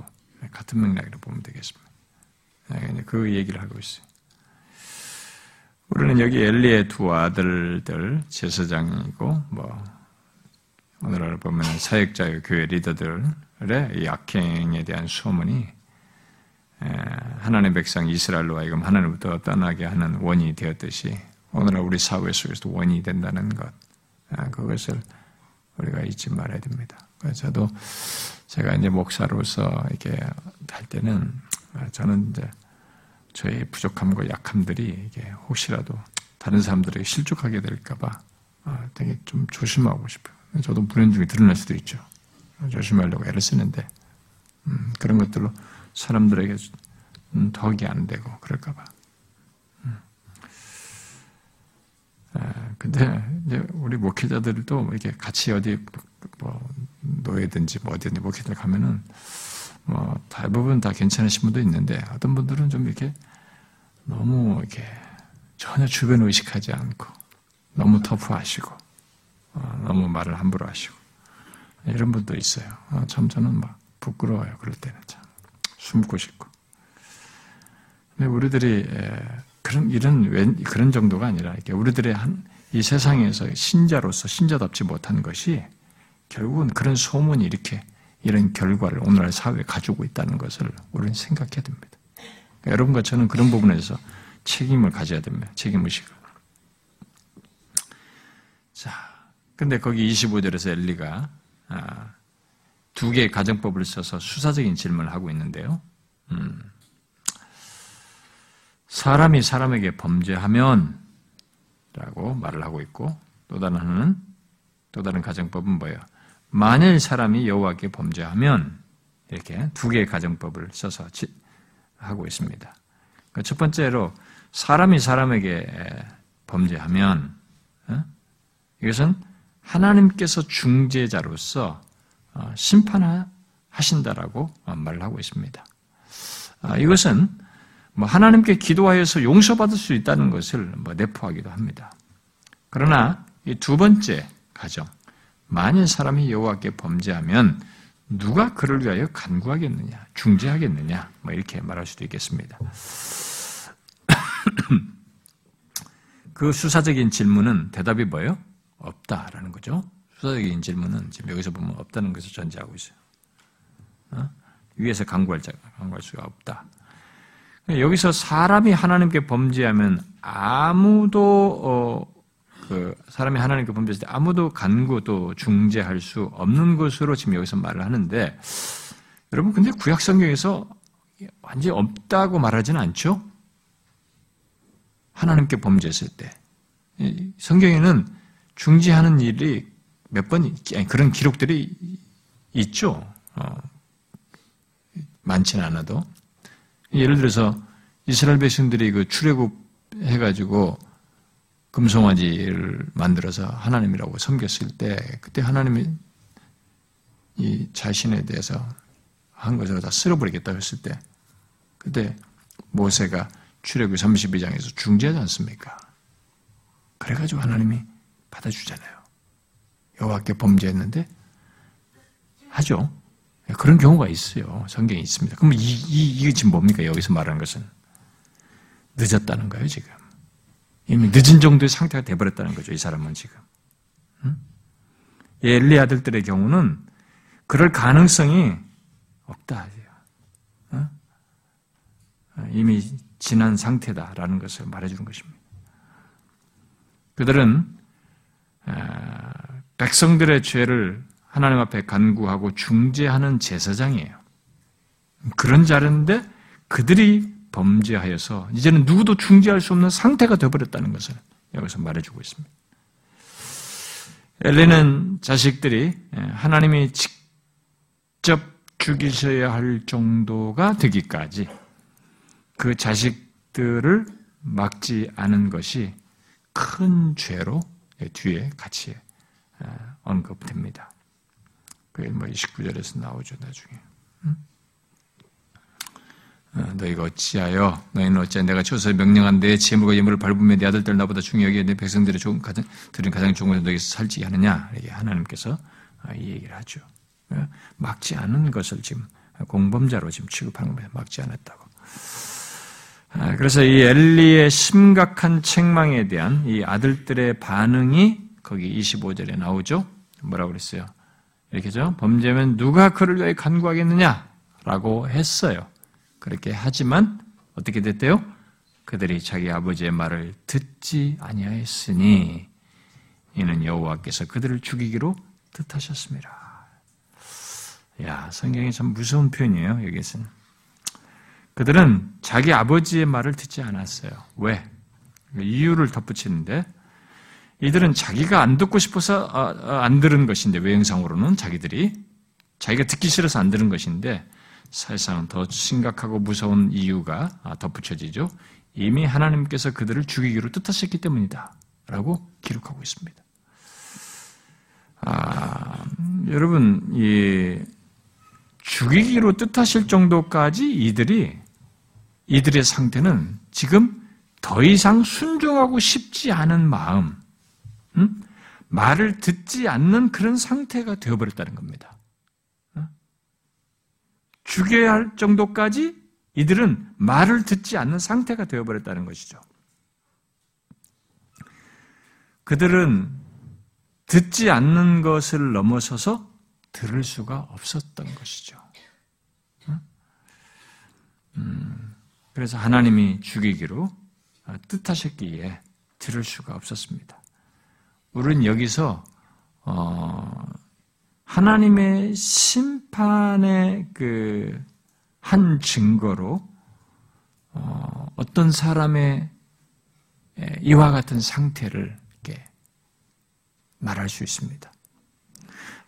같은 맥락으로 보면 되겠습니다. 네, 그 얘기를 하고 있어요. 우리는 여기 엘리의 두 아들들 제사장이고 뭐 오늘날 보면 사역자의 교회 리더들의 이 악행에 대한 소문이 하나님의 백성 이스라엘로 하여금 하나님부터 떠나게 하는 원인이 되었듯이 오늘날 우리 사회 속에서도 원인이 된다는 것 아, 그것을 우리가 잊지 말아야 됩니다. 저도 제가 이제 목사로서 이렇게 할 때는 저는 이제 저의 부족함과 약함들이 이게 혹시라도 다른 사람들에게 실족하게 될까봐 아, 되게 좀 조심하고 싶어요. 저도 불행 중에 드러날 수도 있죠. 조심하려고 애를 쓰는데 음, 그런 것들로 사람들에게 음, 덕이 안 되고 그럴까봐. 음. 아, 근데 이제 우리 목회자들도 이렇게 같이 어디 뭐 노예든지 뭐 어디든지 목회자 가면은 뭐 대부분 다 괜찮으신 분도 있는데 어떤 분들은 좀 이렇게 너무 이렇게 전혀 주변 의식하지 않고 너무 터프하시고 어, 너무 말을 함부로 하시고 이런 분도 있어요. 어, 참 저는 막 부끄러워요. 그럴 때는 참 숨고 싶고. 근데 우리들이 그런 이런 그런 정도가 아니라 이렇게 우리들의 한 이 세상에서 신자로서 신자답지 못한 것이 결국은 그런 소문이 이렇게 이런 결과를 오늘날 사회에 가지고 있다는 것을 우리는 생각해야 됩니다. 그러니까 여러분과 저는 그런 부분에서 책임을 가져야 됩니다. 책임의식을. 자, 근데 거기 25절에서 엘리가 아, 두 개의 가정법을 써서 수사적인 질문을 하고 있는데요. 음, 사람이 사람에게 범죄하면 라고 말을 하고 있고 또 다른 하나는 또 다른 가정법은 뭐예요? 만일 사람이 여호와께 범죄하면 이렇게 두 개의 가정법을 써서 하고 있습니다. 그러니까 첫 번째로 사람이 사람에게 범죄하면 어? 이것은 하나님께서 중재자로서 어, 심판하 하신다라고 말을 하고 있습니다. 아, 이것은 뭐 하나님께 기도하여서 용서받을 수 있다는 것을 뭐 내포하기도 합니다. 그러나 이 두 번째 가정, 만일 사람이 여호와께 범죄하면 누가 그를 위하여 간구하겠느냐, 중재하겠느냐, 뭐 이렇게 말할 수도 있겠습니다. (coughs) 그 수사적인 질문은 대답이 뭐예요? 없다라는 거죠. 수사적인 질문은 지금 여기서 보면 없다는 것을 전제하고 있어요. 어? 위에서 강구할 자, 강구할 수가 없다. 여기서 사람이 하나님께 범죄하면 아무도 어, 그 사람이 하나님께 범죄했을 때 아무도 간구 또 중재할 수 없는 것으로 지금 여기서 말을 하는데 여러분 근데 구약 성경에서 완전히 없다고 말하지는 않죠. 하나님께 범죄했을 때 성경에는 중재하는 일이 몇 번 그런 기록들이 있죠. 어, 많지는 않아도 예를 들어서 이스라엘 백성들이 그 출애굽 해가지고 금송아지를 만들어서 하나님이라고 섬겼을 때 그때 하나님이 이 자신에 대해서 한 것으로 다 쓸어버리겠다고 했을 때 그때 모세가 출애굽 32장에서 중재하지 않습니까? 그래가지고 하나님이 받아주잖아요. 여호와께 범죄했는데 하죠. 그런 경우가 있어요. 성경에 있습니다. 그럼 이, 이, 이게 지금 뭡니까? 여기서 말하는 것은 늦었다는 거예요, 지금. 이미 늦은 정도의 상태가 돼버렸다는 거죠, 이 사람은 지금. 응? 엘리 아들들의 경우는 그럴 가능성이 없다. 응? 이미 지난 상태다라는 것을 말해주는 것입니다. 그들은 백성들의 죄를 하나님 앞에 간구하고 중재하는 제사장이에요. 그런 자리인데 그들이 범죄하여서 이제는 누구도 중재할 수 없는 상태가 되어버렸다는 것을 여기서 말해주고 있습니다. 엘리는 자식들이 하나님이 직접 죽이셔야 할 정도가 되기까지 그 자식들을 막지 않은 것이 큰 죄로 뒤에 같이 언급됩니다. 그게 뭐 29절에서 나오죠, 나중에. 어, 너희가 어찌하여 너희는 어찌하여 내가 쳐서 명령한 내 재물과 예물을 밟으며 내 아들들 나보다 중요하게 내 백성들의 좋은 가장 들은 가장 좋은 것을 너희가 살지 않느냐 이렇게 하나님께서 어, 이 얘기를 하죠. 어, 막지 않은 것을 지금 공범자로 지금 취급하는 겁니다. 막지 않았다고. 아, 그래서 이 엘리의 심각한 책망에 대한 이 아들들의 반응이 거기 25절에 나오죠. 뭐라고 그랬어요? 이렇게죠. 범죄면 누가 그를 위해 간구하겠느냐라고 했어요. 그렇게 하지만 어떻게 됐대요? 그들이 자기 아버지의 말을 듣지 아니하였으니 이는 여호와께서 그들을 죽이기로 뜻하셨습니다. 야, 성경이 참 무서운 표현이에요, 여기서는. 그들은 자기 아버지의 말을 듣지 않았어요. 왜? 이유를 덧붙이는데 이들은 자기가 안 듣고 싶어서 아, 아, 안 들은 것인데 외형상으로는 자기들이 자기가 듣기 싫어서 안 들은 것인데 사실상 더 심각하고 무서운 이유가 덧붙여지죠. 이미 하나님께서 그들을 죽이기로 뜻하셨기 때문이다. 라고 기록하고 있습니다. 아, 여러분, 이, 죽이기로 뜻하실 정도까지 이들이, 이들의 상태는 지금 더 이상 순종하고 싶지 않은 마음, 음? 말을 듣지 않는 그런 상태가 되어버렸다는 겁니다. 죽여야 할 정도까지 이들은 말을 듣지 않는 상태가 되어버렸다는 것이죠. 그들은 듣지 않는 것을 넘어서서 들을 수가 없었던 것이죠. 음, 그래서 하나님이 죽이기로 뜻하셨기에 들을 수가 없었습니다. 우리는 여기서 어, 하나님의 심판의 그 한 증거로 어, 떤 사람의 이와 같은 상태를 말할 수 있습니다.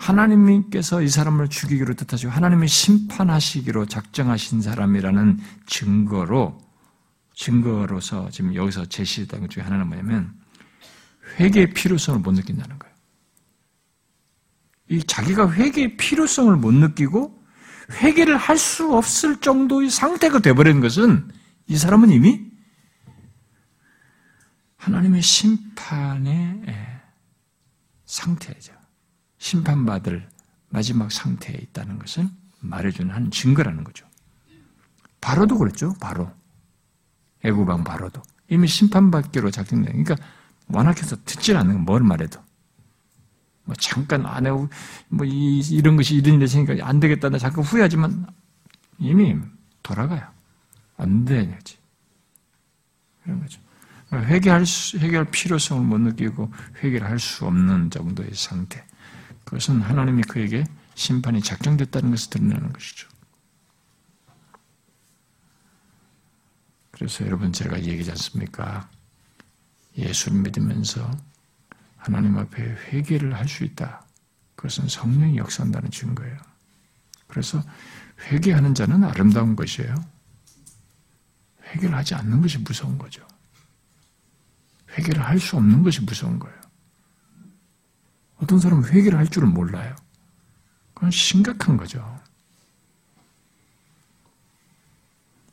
하나님께서 이 사람을 죽이기로 뜻하시고 하나님이 심판하시기로 작정하신 사람이라는 증거로 증거로서 지금 여기서 제시했던 것 중에 하나는 뭐냐면 회개의 필요성을 못 느낀다는 거예요. 이 자기가 회개의 필요성을 못 느끼고 회개를 할 수 없을 정도의 상태가 되어버린 것은 이 사람은 이미 하나님의 심판의 상태죠. 심판받을 마지막 상태에 있다는 것을 말해주는 한 증거라는 거죠. 바로도 그랬죠. 바로. 애구방 바로도. 이미 심판받기로 작정돼. 그러니까 완악해서 듣질 않는 뭘 말해도. 뭐 잠깐 안 해고 뭐 이, 이런 것이 이런 일이 생기니까 안 되겠다. 나 잠깐 후회하지만 이미 돌아가요. 안 되지. 그런 거죠. 회개할 수, 회개할 필요성을 못 느끼고 회개를 할 수 없는 정도의 상태. 그것은 하나님이 그에게 심판이 작정됐다는 것을 드러내는 것이죠. 그래서 여러분 제가 얘기하지 않습니까? 예수를 믿으면서 하나님 앞에 회개를 할 수 있다. 그것은 성령이 역사한다는 증거예요. 그래서 회개하는 자는 아름다운 것이에요. 회개를 하지 않는 것이 무서운 거죠. 회개를 할 수 없는 것이 무서운 거예요. 어떤 사람은 회개를 할 줄은 몰라요. 그건 심각한 거죠.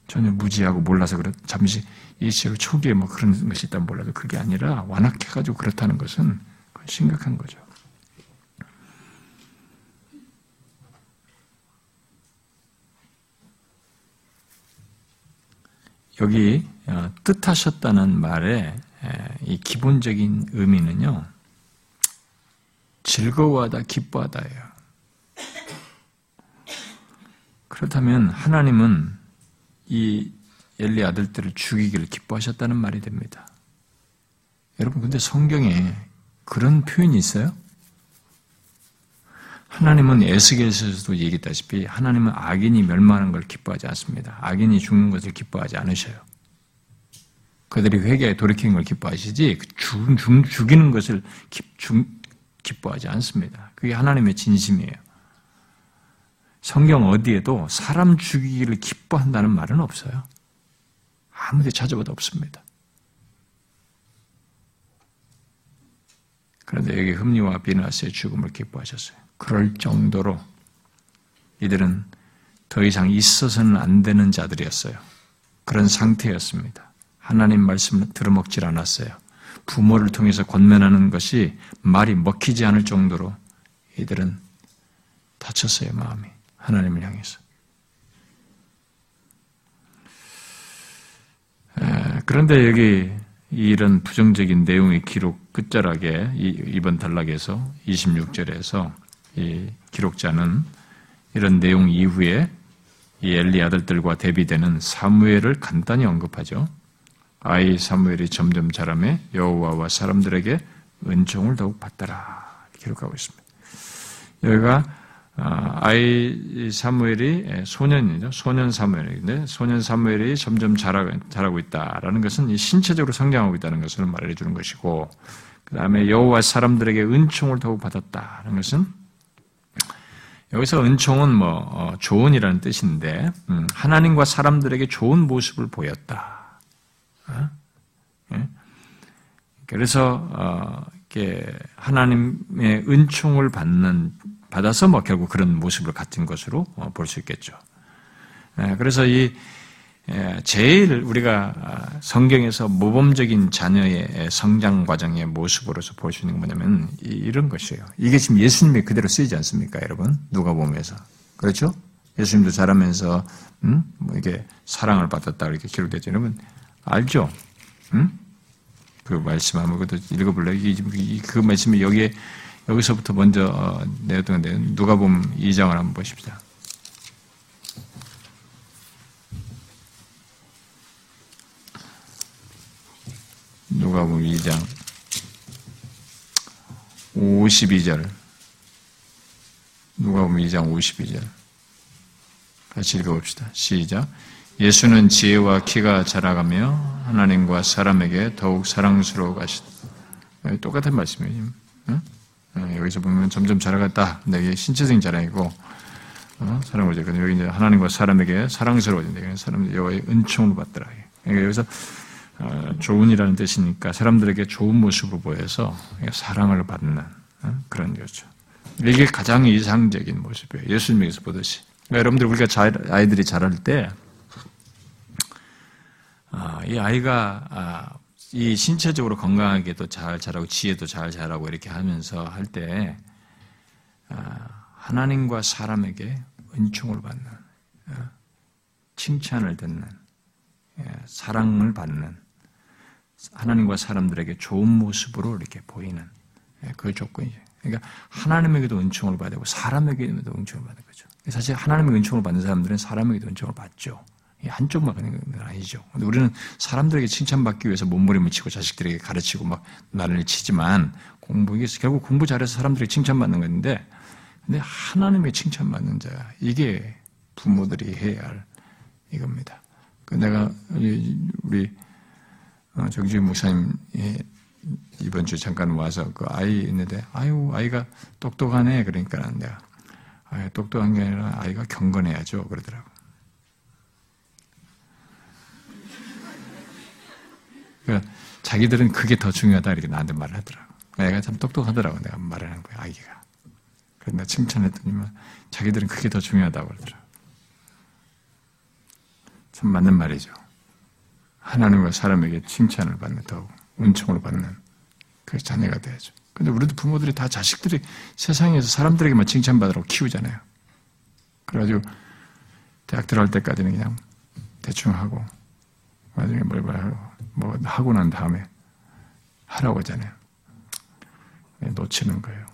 전혀 무지하고 몰라서 그렇, 잠시 일시로 초기에 뭐 그런 것이 있다면 몰라도 그게 아니라 완악해가지고 그렇다는 것은 그건 심각한 거죠. 여기 어, 뜻하셨다는 말에 이 기본적인 의미는요, 즐거워하다, 기뻐하다예요. 그렇다면 하나님은 이 엘리 아들들을 죽이기를 기뻐하셨다는 말이 됩니다. 여러분, 근데 성경에 그런 표현이 있어요? 하나님은 에스겔에서도 얘기했다시피 하나님은 악인이 멸망하는 걸 기뻐하지 않습니다. 악인이 죽는 것을 기뻐하지 않으셔요. 그들이 회개에 돌이키는 걸 기뻐하시지 죽, 죽, 죽이는 것을 기, 죽, 기뻐하지 않습니다. 그게 하나님의 진심이에요. 성경 어디에도 사람 죽이기를 기뻐한다는 말은 없어요. 아무데 찾아봐도 없습니다. 그런데 여기 흠리와 비나스의 죽음을 기뻐하셨어요. 그럴 정도로 이들은 더 이상 있어서는 안 되는 자들이었어요. 그런 상태였습니다. 하나님 말씀을 들어먹질 않았어요. 부모를 통해서 권면하는 것이 말이 먹히지 않을 정도로 이들은 다쳤어요, 마음이. 하나님을 향해서. 그런데 여기 이런 부정적인 내용의 기록 끝자락에 이번 단락에서 26절에서 이 기록자는 이런 내용 이후에 이 엘리 아들들과 대비되는 사무엘을 간단히 언급하죠. 아이 사무엘이 점점 자라매 여호와와 사람들에게 은총을 더욱 받더라 기록하고 있습니다. 여기가 아, 아이 사무엘이 소년이죠. 소년 사무엘인데 소년 사무엘이 점점 자라고, 있다라는 것은 신체적으로 성장하고 있다는 것을 말해 주는 것이고 그 다음에 여호와 사람들에게 은총을 더욱 받았다는 것은 여기서 은총은 뭐 어, 좋은이라는 뜻인데 음, 하나님과 사람들에게 좋은 모습을 보였다. 어? 예? 그래서 어, 하나님의 은총을 받는 받아서 뭐 결국 그런 모습을 갖춘 것으로 어, 볼수 있겠죠. 예, 그래서 이 예, 제일 우리가 아, 성경에서 모범적인 자녀의 성장 과정의 모습으로서 볼 수 있는 건 뭐냐면 이런 것이에요. 이게 지금 예수님이 그대로 쓰이지 않습니까, 여러분? 누가 보면서 그렇죠? 예수님도 자라면서 음? 뭐 이게 사랑을 받았다 이렇게 기록되죠. 여러분 알죠? 음? 그 말씀 한번 읽어볼래요? 그 말씀이 여기에 여기서부터 먼저 어, 내었던 건데 누가 보면 2장을 한번 보십시다. 누가 보면 2장 52절 누가 보면 2장 52절 같이 읽어봅시다. 시작 예수는 지혜와 키가 자라가며 하나님과 사람에게 더욱 사랑스러워 가시다. 똑같은 말씀이에요. 응? 어, 여기서 보면 점점 자라갔다. 내게 신체적인 자랑이고 어? 사랑을 주 여기 이제 하나님과 사람에게 사랑스러워진다. 사람 여호와의 은총을 받더라. 그러니까 여기서 어, 좋은이라는 뜻이니까 사람들에게 좋은 모습을 보여서 사랑을 받는 어? 그런 거죠. 이게 가장 이상적인 모습이에요. 예수님에게서 보듯이 여러분들 우리가 자, 아이들이 자랄 때, 아, 이 아이가 아, 이 신체적으로 건강하게도 잘 자라고 지혜도 잘 자라고 이렇게 하면서 할 때, 아, 하나님과 사람에게 은총을 받는, 아, 칭찬을 듣는, 예, 사랑을 받는, 하나님과 사람들에게 좋은 모습으로 이렇게 보이는 예, 그 조건이죠. 그러니까 하나님에게도 은총을 받고 사람에게도 은총을 받는 거죠. 사실 하나님의 은총을 받는 사람들은 사람에게도 은총을 받죠. 한쪽만 가는 건 아니죠. 우리는 사람들에게 칭찬받기 위해서 몸부림을 치고 자식들에게 가르치고 막 난리를 치지만 공부, 이게 결국 공부 잘해서 사람들에게 칭찬받는 건데, 근데 하나님의 칭찬받는 자, 이게 부모들이 해야 할 이겁니다. 그 내가, 우리, 어, 정주희 목사님, 이번 주 잠깐 와서 그 아이 있는데, 아유, 아이가 똑똑하네. 그러니까 내가, 아 똑똑한 게 아니라 아이가 경건해야죠. 그러더라고. 그러니까 자기들은 그게 더 중요하다 이렇게 나한테 말을 하더라고. 애가 참 똑똑하더라고 내가 말을 하는 거야 아기가. 그래서 내가 칭찬했더니만 자기들은 그게 더 중요하다고 그러더라고. 참 맞는 말이죠. 하나님과 사람에게 칭찬을 받는 더욱 은총을 받는 그 자녀가 돼야죠. 근데 우리도 부모들이 다 자식들이 세상에서 사람들에게만 칭찬받으라고 키우잖아요. 그래가지고 대학 들어갈 때까지는 그냥 대충 하고 나중에 뭘 하고 뭐 하고 난 다음에 하라고 하잖아요. 놓치는 거예요.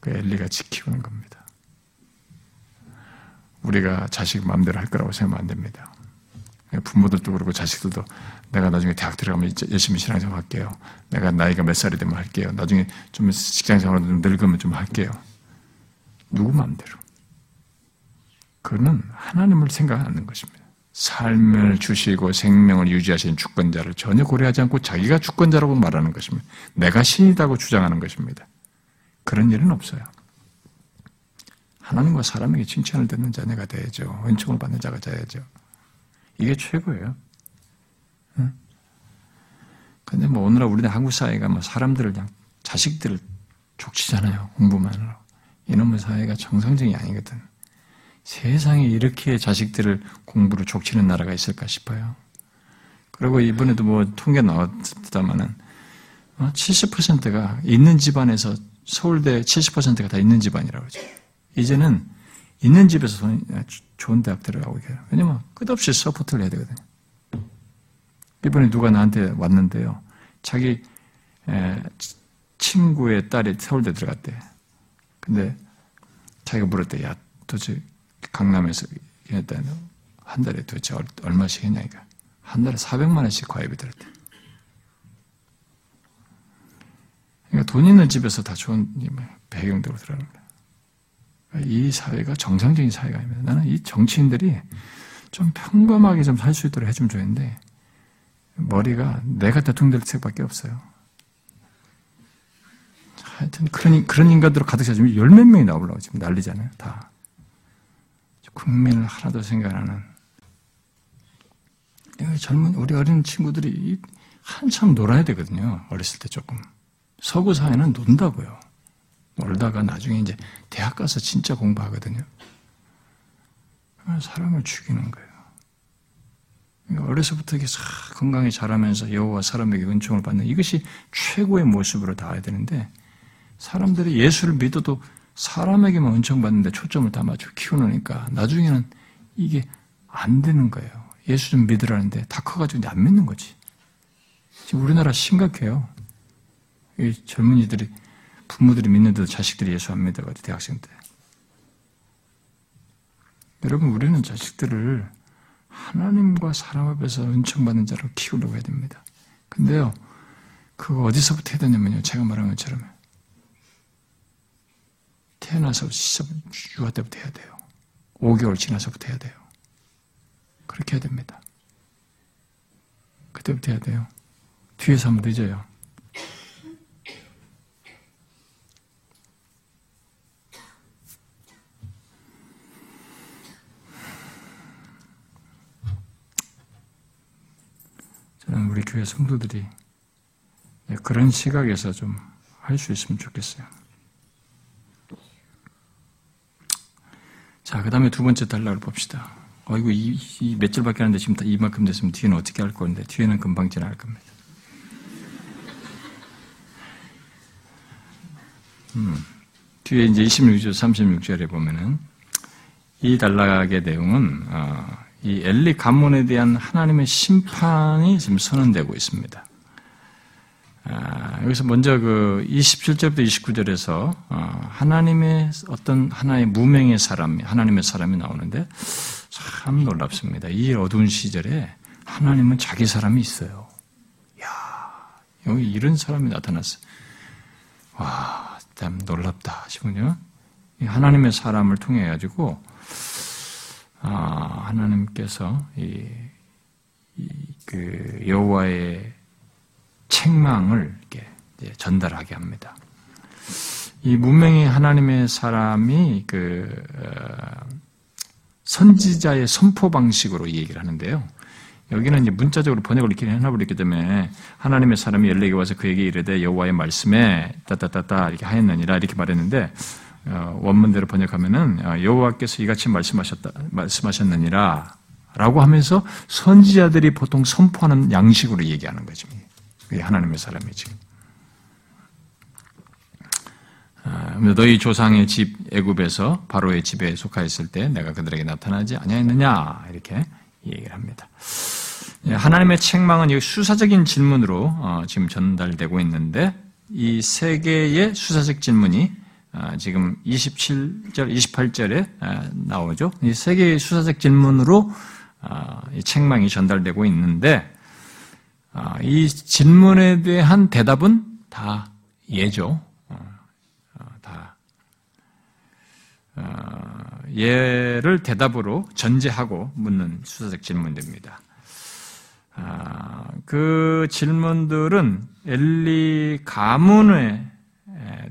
그 엘리가 지키는 겁니다. 우리가 자식 마음대로 할 거라고 생각하면 안 됩니다. 부모들도 그렇고 자식들도 내가 나중에 대학 들어가면 열심히 신앙생활 할게요. 내가 나이가 몇 살이 되면 할게요. 나중에 좀 직장생활 좀 늙으면 좀 할게요. 누구 마음대로. 그는 하나님을 생각 하는 것입니다. 삶을 주시고 생명을 유지하시는 주권자를 전혀 고려하지 않고 자기가 주권자라고 말하는 것입니다. 내가 신이라고 주장하는 것입니다. 그런 일은 없어요. 하나님과 사람에게 칭찬을 듣는 자녀가 돼야죠. 은총을 받는 자가 돼야죠. 이게 최고예요. 응? 근데 뭐 오늘날 우리네 한국 사회가 뭐 사람들을 그냥 자식들을 족치잖아요. 공부만으로. 이놈의 사회가 정상적이 아니거든. 세상에 이렇게 자식들을 공부로 족치는 나라가 있을까 싶어요. 그리고 이번에도 뭐 통계 나왔다마는 70%가 어, 있는 집안에서 서울대 70%가 다 있는 집안이라고 그러죠. 이제는 있는 집에서 좋은 대학 들어가고 있어요. 왜냐면 끝없이 support를 해야 되거든요. 이번에 누가 나한테 왔는데요. 자기 친구의 딸이 서울대 들어갔대. 근데 자기가 물었대. 야, 도대체 강남에서 했다는 한 달에 도대체 얼마씩 했냐니까. 한 달에 400만 원씩 과외비 들었대. 그러니까 돈 있는 집에서 다 좋은 배경대로 들어가는 거야. 이 사회가 정상적인 사회가 아닙니다. 나는 이 정치인들이 좀 평범하게 좀 살 수 있도록 해주면 좋은데, 머리가 내가 대통령 될 책밖에 없어요. 하여튼 그런, 그런 인간들로 가득 차지면 열 몇 명이 나오려고 지금 난리잖아요. 다. 국민을 하나도 생각하는 젊은 우리 어린 친구들이 한참 놀아야 되거든요. 어렸을 때 조금 서구 사회는 논다고요. 놀다가 나중에 이제 대학 가서 진짜 공부하거든요. 사람을 죽이는 거예요. 어려서부터 이렇게 건강히 자라면서 여호와 사람에게 은총을 받는 이것이 최고의 모습으로 닿아야 되는데 사람들이 예수를 믿어도 사람에게만 은총받는데 초점을 다 맞춰 키우니까 나중에는 이게 안 되는 거예요. 예수 좀 믿으라는데 다 커가지고 안 믿는 거지. 지금 우리나라 심각해요. 이 젊은이들이 부모들이 믿는데도 자식들이 예수 안 믿어가지고 대학생 때. 여러분 우리는 자식들을 하나님과 사람 앞에서 은총받는 자로 키우려고 해야 됩니다. 근데요, 그거 어디서부터 해야 되냐면요. 제가 말한 것처럼 태어나서 유아 때부터 해야 돼요. 5개월 지나서부터 해야 돼요. 그렇게 해야 됩니다. 그때부터 해야 돼요. 뒤에서 하면 늦어요. 저는 우리 교회 성도들이 그런 시각에서 좀 할 수 있으면 좋겠어요. 자, 그 다음에 두 번째 달락을 봅시다. 어이구, 이, 이 며칠밖에 안 돼. 지금 이만큼 됐으면 뒤에는 어떻게 할 건데, 뒤에는 금방 지나갈 겁니다. 음, 뒤에 이제 26절, 36절에 보면은, 이 단락의 내용은, 어, 이 엘리 가문에 대한 하나님의 심판이 지금 선언되고 있습니다. 아, 여기서 먼저 그 27절부터 29절에서 어, 하나님의 어떤 하나의 무명의 사람, 하나님의 사람이 나오는데 참 놀랍습니다. 이 어두운 시절에 하나님은 자기 사람이 있어요. 야 여기 이런 사람이 나타났어요. 와, 참 놀랍다 싶군요. 하나님의 사람을 통해 가지고 아, 하나님께서 이, 이, 그 여호와의 책망을 전달하게 합니다. 이 문명의 하나님의 사람이 그 어, 선지자의 선포 방식으로 이 얘기를 하는데요. 여기는 이제 문자적으로 번역을 이렇게 해놔버렸기 때문에 하나님의 사람이 엘리에게 와서 그에게 이르되 여호와의 말씀에 따따따따 이렇게 하였느니라 이렇게 말했는데 어, 원문대로 번역하면은 어, 여호와께서 이같이 말씀하셨다 말씀하셨느니라 라고 하면서 선지자들이 보통 선포하는 양식으로 얘기하는 거죠. 그게 하나님의 사람이지. 아, 너희 조상의 집 애굽에서 바로의 집에 속하였을 때 내가 그들에게 나타나지 아니하였느냐 이렇게 얘기를 합니다. 예, 하나님의 책망은 이 수사적인 질문으로 어, 지금 전달되고 있는데 이 세 개의 수사적 질문이 아, 지금 27절, 28절에 아, 나오죠. 이 세 개의 수사적 질문으로 책망이 전달되고 있는데 아, 이 질문에 대한 대답은 다 예죠. 어, 어, 다 어, 예를 대답으로 전제하고 묻는 수사적 질문들입니다. 아, 그 질문들은 엘리 가문에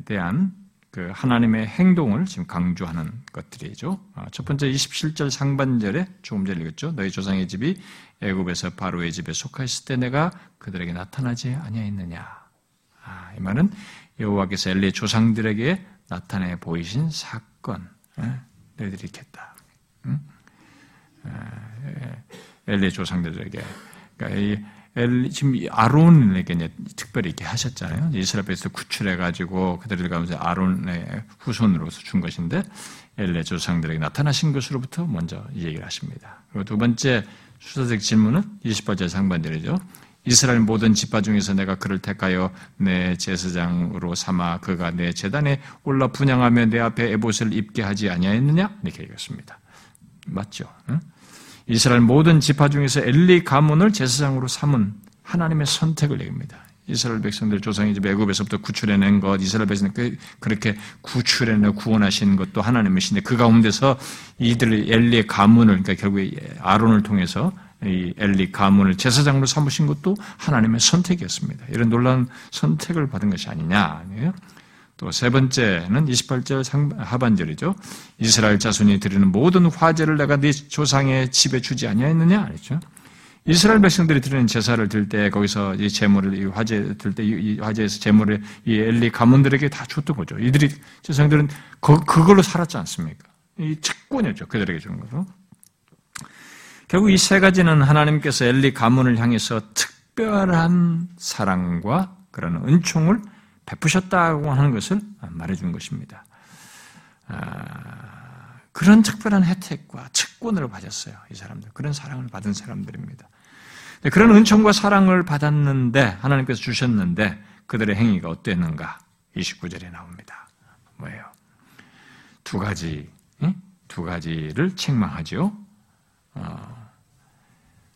대한 그 하나님의 행동을 지금 강조하는 것들이죠. 아, 첫 번째 27절 상반절에 조금 전에 읽었죠. 너희 조상의 집이 애굽에서 바로의 집에 속하였을 때 내가 그들에게 나타나지 아니하였느냐. 아, 이 말은 여호와께서 엘리의 조상들에게 나타내 보이신 사건, 예? 너희들이 이렇겠다. 응? 엘리의 조상들에게 그러니까 엘, 지금 아론에게 특별히 이렇게 하셨잖아요. 이스라엘 에서 구출해가지고 그들을 가면서 아론의 후손으로서 준 것인데 엘레 조상들에게 나타나신 것으로부터 먼저 얘기를 하십니다. 그리고 두 번째 수사적 질문은 28절 상반절이죠. 이스라엘 모든 지파 중에서 내가 그를 택하여 내 제사장으로 삼아 그가 내 재단에 올라 분양하며 내 앞에 에봇을 입게 하지 아니하였느냐? 이렇게 얘기했습니다. 맞죠? 응? 이스라엘 모든 지파 중에서 엘리 가문을 제사장으로 삼은 하나님의 선택을 얘기합니다. 이스라엘 백성들 조상이 애굽에서부터 구출해낸 것, 이스라엘 백성들 그, 그렇게 구출해내 구원하신 것도 하나님이신데 그 가운데서 이들 엘리의 가문을 그러니까 결국에 아론을 통해서 이 엘리 가문을 제사장으로 삼으신 것도 하나님의 선택이었습니다. 이런 놀라운 선택을 받은 것이 아니냐 아니에요? 또세 번째는 28절 하반절이죠. 이스라엘 자손이 드리는 모든 화제를 내가 네 조상의 집에 주지 아니하였느냐? 그랬죠. 이스라엘 백성들이 드리는 제사를 들 때 거기서 이 제물을 이 화제 들 때 이 화제에서 제물을 이 엘리 가문들에게 다 줬던 거죠. 이들이 제사장들은 그, 그걸로 살았지 않습니까? 이 특권이었죠. 그들에게 준 거죠. 결국 이 세 가지는 하나님께서 엘리 가문을 향해서 특별한 사랑과 그런 은총을 베푸셨다고 하는 것을 말해준 것입니다. 아, 그런 특별한 혜택과 특권을 받았어요. 이 사람들. 그런 사랑을 받은 사람들입니다. 그런 은총과 사랑을 받았는데, 하나님께서 주셨는데, 그들의 행위가 어땠는가? 29절에 나옵니다. 뭐예요? 두 가지, 두 가지를 책망하죠. 어,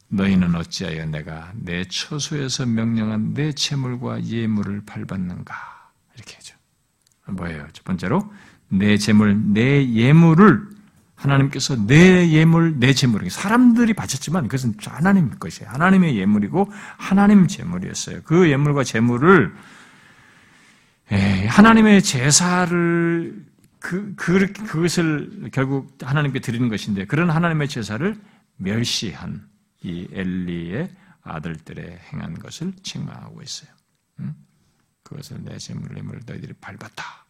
너희는 어찌하여 내가 내 처소에서 명령한 내 재물과 예물을 밟았는가? 이렇게 하죠. 뭐예요? 첫 번째로 내 재물, 내 예물을 하나님께서 내 예물, 내 재물, 사람들이 바쳤지만 그것은 하나님 것이에요. 하나님의 예물이고 하나님 재물이었어요. 그 예물과 재물을 하나님의 제사를 그, 그, 그것을 결국 하나님께 드리는 것인데 그런 하나님의 제사를 멸시한 이 엘리의 아들들의 행한 것을 책망하고 있어요. 응? 그것을 내 재물을 너희들이 밟았다.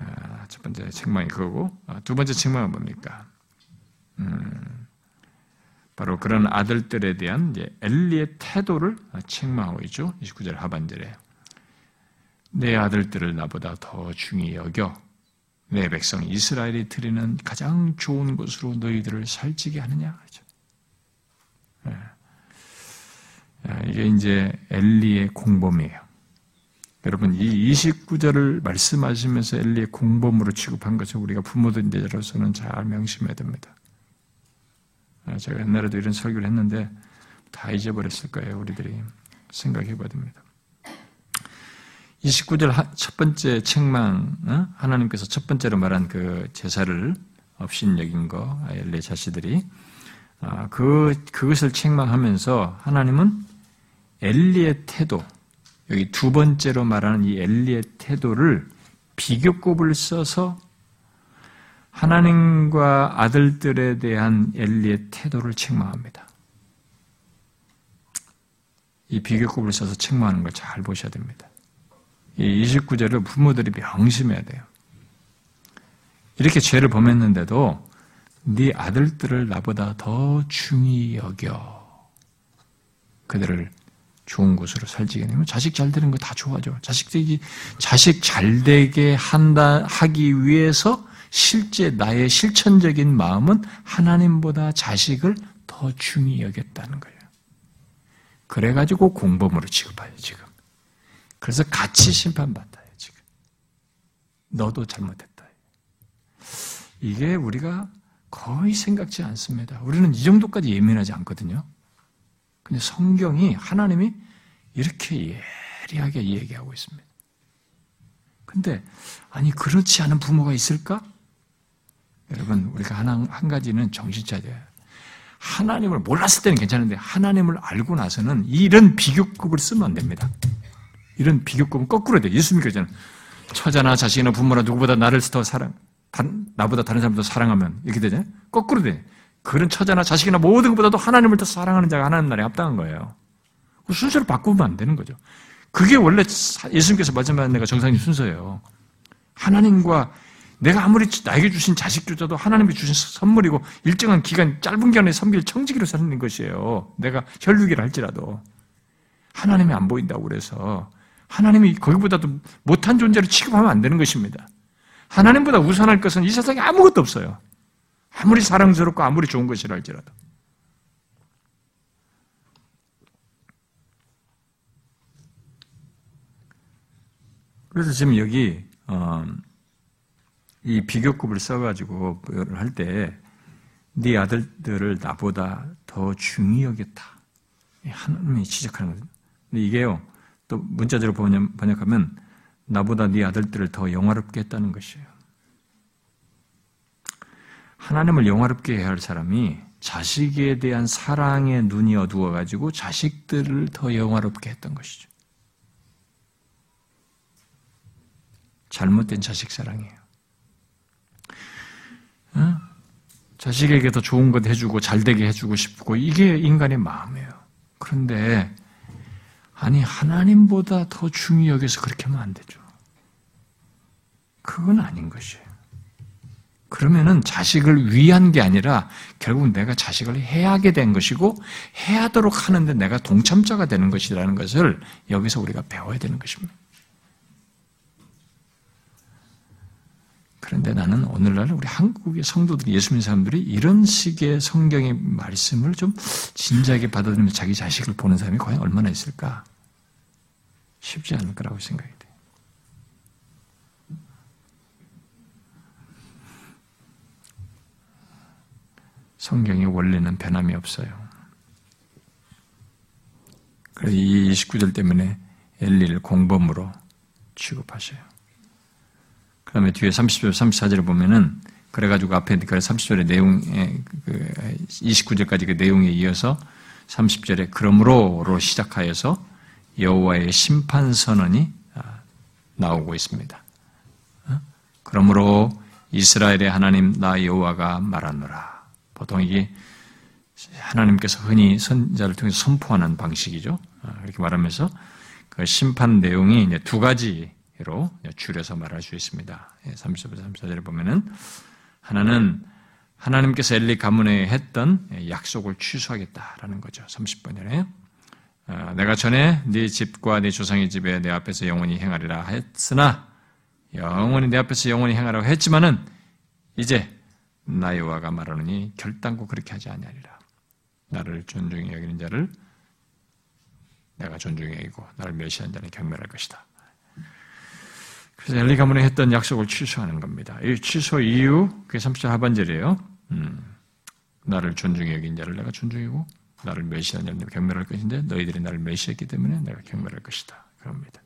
응? 아, 첫 번째 책망이 그거고 아, 두 번째 책망은 뭡니까? 음, 바로 그런 아들들에 대한 엘리의 태도를 책망하고 있죠. 29절 하반절에 내 아들들을 나보다 더 중히 여겨 내 백성 이스라엘이 드리는 가장 좋은 곳으로 너희들을 살찌게 하느냐 그렇죠. 이게 이제 엘리의 공범이에요. 여러분 이 29절을 말씀하시면서 엘리의 공범으로 취급한 것을 우리가 부모들로서는 잘 명심해야 됩니다. 아, 제가 옛날에도 이런 설교를 했는데 다 잊어버렸을 거예요. 우리들이 생각해 봐야 됩니다. 29절 첫 번째 책망 어? 하나님께서 첫 번째로 말한 그 제사를 업신여긴 거 엘리 자씨들이 아, 그 그것을 책망하면서 하나님은 엘리의 태도 여기 두 번째로 말하는 이 엘리의 태도를 비교급을 써서 하나님과 아들들에 대한 엘리의 태도를 책망합니다. 이 비교급을 써서 책망하는 걸 잘 보셔야 됩니다. 이 29절을 부모들이 명심해야 돼요. 이렇게 죄를 범했는데도 네 아들들을 나보다 더 중히 여겨 그들을 좋은 곳으로 살지게 되면 자식 잘 되는 거 다 좋아져. 자식 되기 자식 잘 되게 한다 하기 위해서 실제 나의 실천적인 마음은 하나님보다 자식을 더 중히 여겼다는 거예요. 그래 가지고 공범으로 취급해요, 지금. 그래서 같이 심판받아요, 지금. 너도 잘못했다. 이게 우리가 거의 생각지 않습니다. 우리는 이 정도까지 예민하지 않거든요. 근데 성경이 하나님이 이렇게 예리하게 얘기하고 있습니다. 근데 아니 그렇지 않은 부모가 있을까? 여러분 우리가 하나 한 가지는 정신 차려야 하나님을 몰랐을 때는 괜찮은데 하나님을 알고 나서는 이런 비교급을 쓰면 안 됩니다. 이런 비교급은 거꾸로 돼. 예수 믿기 전에 처자나 자식이나 부모나 누구보다 나를 더 사랑, 나보다 다른 사람도 사랑하면 이렇게 되잖아요. 거꾸로 돼. 그런 처자나 자식이나 모든 것보다도 하나님을 더 사랑하는 자가 하나님 나라에 합당한 거예요. 그 순서를 바꾸면 안 되는 거죠. 그게 원래 예수님께서 말씀하신 내가 정상인 순서예요. 하나님과 내가 아무리 나에게 주신 자식조차도 하나님이 주신 선물이고 일정한 기간 짧은 기간에 섬길 청지기로 사는 것이에요. 내가 혈육이라 할지라도 하나님이 안 보인다고 그래서 하나님이 거기보다도 못한 존재로 취급하면 안 되는 것입니다. 하나님보다 우선할 것은 이 세상에 아무것도 없어요. 아무리 사랑스럽고 아무리 좋은 것이라 할지라도. 그래서 지금 여기 어, 이 비교급을 써가지고 할 때 네 아들들을 나보다 더 중히 여겼다. 하나님이 지적하는 거죠. 근데 이게요 또 문자대로 번역 하면 나보다 네 아들들을 더 영화롭게 했다는 것이에요. 하나님을 영화롭게 해야 할 사람이 자식에 대한 사랑의 눈이 어두워가지고 자식들을 더 영화롭게 했던 것이죠. 잘못된 자식 사랑이에요. 어? 자식에게 더 좋은 것 해주고 잘되게 해주고 싶고 이게 인간의 마음이에요. 그런데 아니 하나님보다 더 중히 여기서 그렇게 하면 안 되죠. 그건 아닌 것이에요. 그러면은 자식을 위한 게 아니라 결국 내가 자식을 해하게 된 것이고 해하도록 하는데 내가 동참자가 되는 것이라는 것을 여기서 우리가 배워야 되는 것입니다. 그런데 나는 오늘날 우리 한국의 성도들, 예수 믿는 사람들이 이런 식의 성경의 말씀을 좀 진지하게 받아들이면서 자기 자식을 보는 사람이 과연 얼마나 있을까? 쉽지 않을 거라고 생각이 돼요. 성경의 원리는 변함이 없어요. 그래서 이 29절 때문에 엘리를 공범으로 취급하셔요. 그 다음에 뒤에 30절, 34절을 보면은, 그래가지고 앞에 그 30절의 내용에, 그 29절까지 그 내용에 이어서 30절에 그러므로로 시작하여서 여호와의 심판 선언이 아, 나오고 있습니다. 어? 그러므로 이스라엘의 하나님 나 여호와가 말하노라. 보통 이게 하나님께서 흔히 선자를 통해서 선포하는 방식이죠. 아, 이렇게 말하면서 그 심판 내용이 이제 두 가지 줄여서 말할 수 있습니다. 30절부터 34절에 보면은 하나는 하나님께서 엘리 가문에 했던 약속을 취소하겠다라는 거죠. 30번에 어, 내가 전에 네 집과 네 조상의 집에 내 앞에서 영원히 행하리라 했으나 영원히 내 앞에서 영원히 행하라고 했지만은 이제 나 여호와가 말하느니 결단코 그렇게 하지 아니하리라. 나를 존중히 여기는 자를 내가 존중히 여기고 나를 멸시하는 자는 경멸할 것이다. 그래서 엘리 가문에 했던 약속을 취소하는 겁니다. 이 취소 이유 그게 30절 하반절이에요. 음, 나를 존중히 여긴 자를 내가 존중이고 나를 자를 내가 경멸할 것인데 너희들이 나를 멸시했기 때문에 내가 경멸할 것이다. 그럽니다.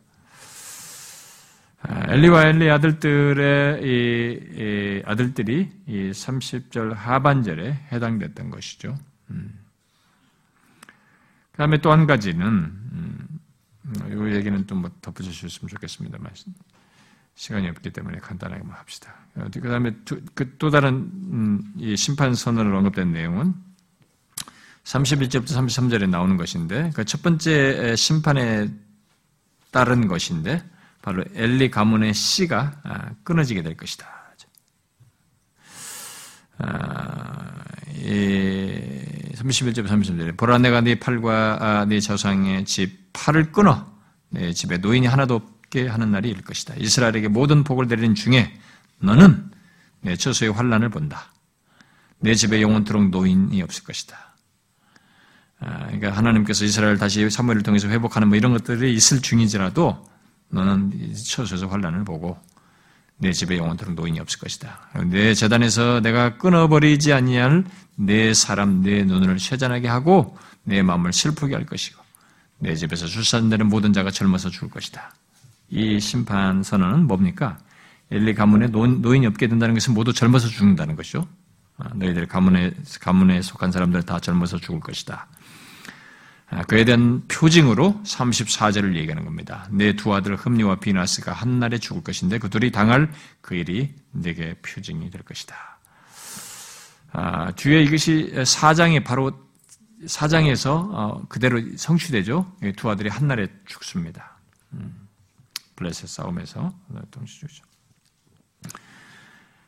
아, 엘리와 엘리 아들들의 이, 이 아들들이 이 30절 하반절에 해당됐던 것이죠. 음. 그 다음에 또 한 가지는, 음, 이 얘기는 좀 뭐 덧붙여주셨으면 좋겠습니다만, 시간이 없기 때문에 간단하게만 합시다. 그 다음에 그 또 다른 음, 이 심판 선언을 언급된 내용은 31절부터 33절에 나오는 것인데 그 첫 번째 심판에 따른 것인데 바로 엘리 가문의 씨가 아, 끊어지게 될 것이다. 아, 31절 33절에 보라 내가 네 팔과 아, 네 조상의 집 팔을 끊어 내 집에 노인이 하나도 없게 하는 날이 일 것이다. 이스라엘에게 모든 복을 내리는 중에 너는 내 처소의 환란을 본다. 내 집에 영원토록 노인이 없을 것이다. 아, 그러니까 하나님께서 이스라엘 다시 사무엘을 통해서 회복하는 뭐 이런 것들이 있을 중이지라도 너는 처소에서 환란을 보고 내 집에 영원토록 노인이 없을 것이다. 내 재단에서 내가 끊어버리지 아니할 내 사람 내 눈을 쇠잔하게 하고 내 마음을 슬프게 할 것이고 내 집에서 출산되는 모든 자가 젊어서 죽을 것이다. 이 심판 선언은 뭡니까? 엘리 가문에 노인 이 없게 된다는 것은 모두 젊어서 죽는다는 것이죠. 아, 너희들 가문에 가문에 속한 사람들 다 젊어서 죽을 것이다. 아, 그에 대한 표징으로 34절을 얘기하는 겁니다. 내 두 아들 흠리와 비나스가 한날에 죽을 것인데 그들이 당할 그 일이 내게 표징이 될 것이다. 아, 뒤에 이것이 사장이 바로 사장에서 어, 그대로 성취되죠. 두 아들이 한날에 죽습니다. 음, 블레셋 싸움에서 동시 죽죠.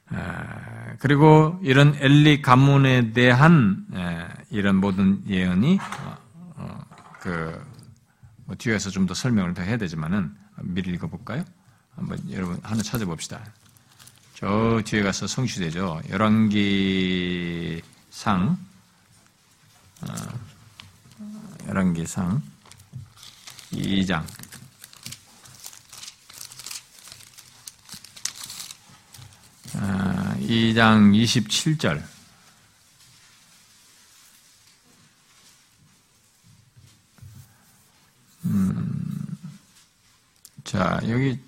아, 그리고 이런 엘리 가문에 대한 이런 모든 예언이 어, 어, 그뭐 뒤에서 좀 더 설명을 더 해야 되지만은 미리 읽어볼까요? 한번 여러분 하나 찾아봅시다. 저 뒤에 가서 성취되죠. 열왕기상 어, 열왕기상 2장 2장 27절. 음, 자, 여기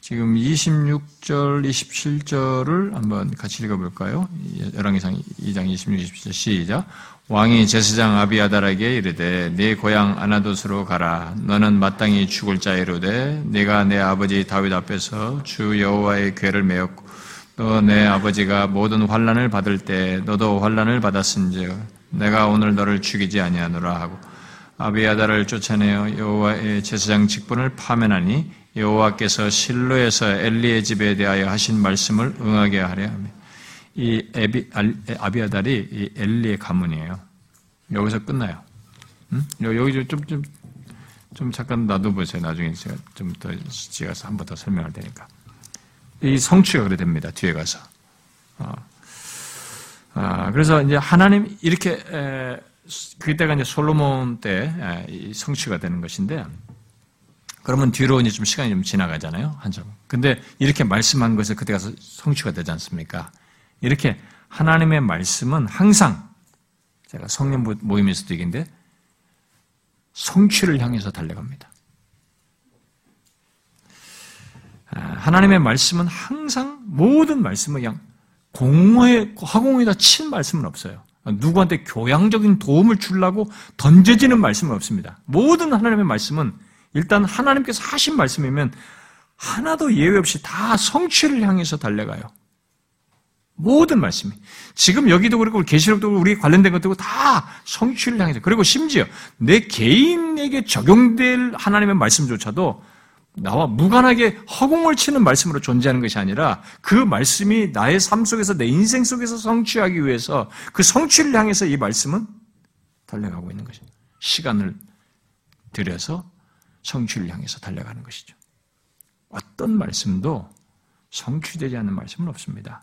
지금 26절, 27절을 한번 같이 읽어볼까요? 열왕기상 2장 26, 27절 시작. 왕이 제사장 아비아달에게 이르되 네 고향 아나도스로 가라. 너는 마땅히 죽을 자이로되 네가 내 아버지 다윗 앞에서 주 여호와의 괴를 메었고 또 내 아버지가 모든 환란을 받을 때 너도 환란을 받았은즉 내가 오늘 너를 죽이지 아니하노라 하고 아비아달을 쫓아내어 여호와의 제사장 직분을 파면하니 여호와께서 실로에서 엘리의 집에 대하여 하신 말씀을 응하게 하려 하며 이 에비, 아비아달이 이 엘리의 가문이에요. 여기서 끝나요. 응? 여기 좀, 좀, 좀 잠깐 놔둬보세요. 나중에 제가 좀더 지가서 한 번 더 설명할 테니까. 이 성취가 그래 됩니다. 뒤에 가서. 어. 아, 그래서 이제 하나님 이렇게 에, 그때가 이제 솔로몬 때 에, 성취가 되는 것인데 그러면 뒤로 이제 좀 시간이 좀 지나가잖아요. 한점. 근데 이렇게 말씀한 것에 그때 가서 성취가 되지 않습니까? 이렇게 하나님의 말씀은 항상 제가 성령 모임에서도 얘기인데 성취를 향해서 달려갑니다. 아, 하나님의 말씀은 항상 모든 말씀을 그냥 공허에 화공에다 친 말씀은 없어요. 누구한테 교양적인 도움을 주려고 던져지는 말씀은 없습니다. 모든 하나님의 말씀은 일단 하나님께서 하신 말씀이면 하나도 예외 없이 다 성취를 향해서 달려가요. 모든 말씀이. 지금 여기도 그렇고 계시록도 우리 관련된 것도 다 성취를 향해서 그리고 심지어 내 개인에게 적용될 하나님의 말씀조차도 나와 무관하게 허공을 치는 말씀으로 존재하는 것이 아니라 그 말씀이 나의 삶 속에서 내 인생 속에서 성취하기 위해서 그 성취를 향해서 이 말씀은 달려가고 있는 것입니다. 시간을 들여서 성취를 향해서 달려가는 것이죠. 어떤 말씀도 성취되지 않는 말씀은 없습니다.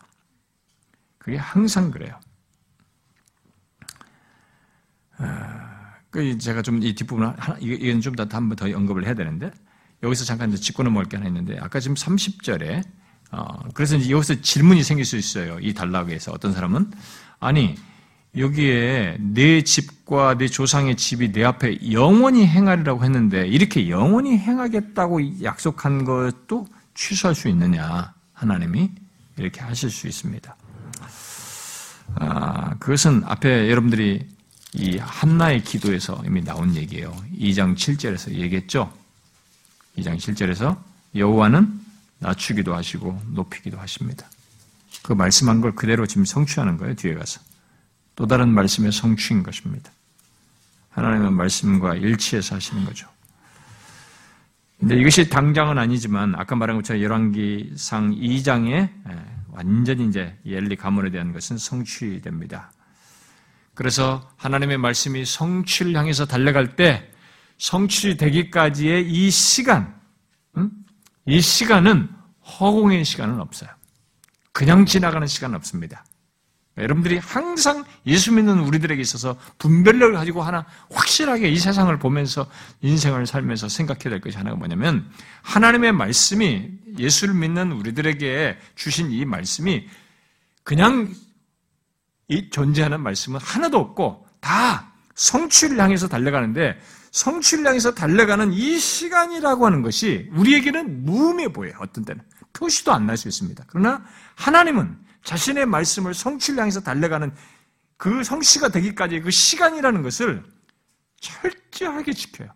그게 항상 그래요. 아, 그 제가 좀 이 뒷부분 이건 좀 더 한 번 더 언급을 해야 되는데 여기서 잠깐 짚고 넘어갈 게 하나 있는데 아까 지금 30절에 어, 그래서 이제 여기서 질문이 생길 수 있어요. 이 단락에서 어떤 사람은 아니 여기에 내 집과 내 조상의 집이 내 앞에 영원히 행하리라고 했는데 이렇게 영원히 행하겠다고 약속한 것도 취소할 수 있느냐 하나님이 이렇게 하실 수 있습니다. 아, 그것은 앞에 여러분들이 이 한나의 기도에서 이미 나온 얘기예요. 2장 7절에서 얘기했죠. 2장 7절에서 여호와는 낮추기도 하시고 높이기도 하십니다. 그 말씀한 걸 그대로 지금 성취하는 거예요. 뒤에 가서. 또 다른 말씀의 성취인 것입니다. 하나님의 말씀과 일치해서 하시는 거죠. 근데 이것이 당장은 아니지만 아까 말한 것처럼 열왕기상 2장에 예, 완전히 이제 엘리 가문에 대한 것은 성취됩니다. 그래서 하나님의 말씀이 성취를 향해서 달려갈 때 성취되기까지의 이 시간, 이 시간은 허공의 시간은 없어요. 그냥 지나가는 시간은 없습니다. 여러분들이 항상 예수 믿는 우리들에게 있어서 분별력을 가지고 하나 확실하게 이 세상을 보면서 인생을 살면서 생각해야 될 것이 하나가 뭐냐면 하나님의 말씀이 예수를 믿는 우리들에게 주신 이 말씀이 그냥 이 존재하는 말씀은 하나도 없고 다 성취를 향해서 달려가는데 성취를 향해서 달려가는 이 시간이라고 하는 것이 우리에게는 무음해 보여요. 어떤 때는. 표시도 안 날 수 있습니다. 그러나 하나님은 자신의 말씀을 성취를 향해서 달려가는 그 성취가 되기까지 그 시간이라는 것을 철저하게 지켜요.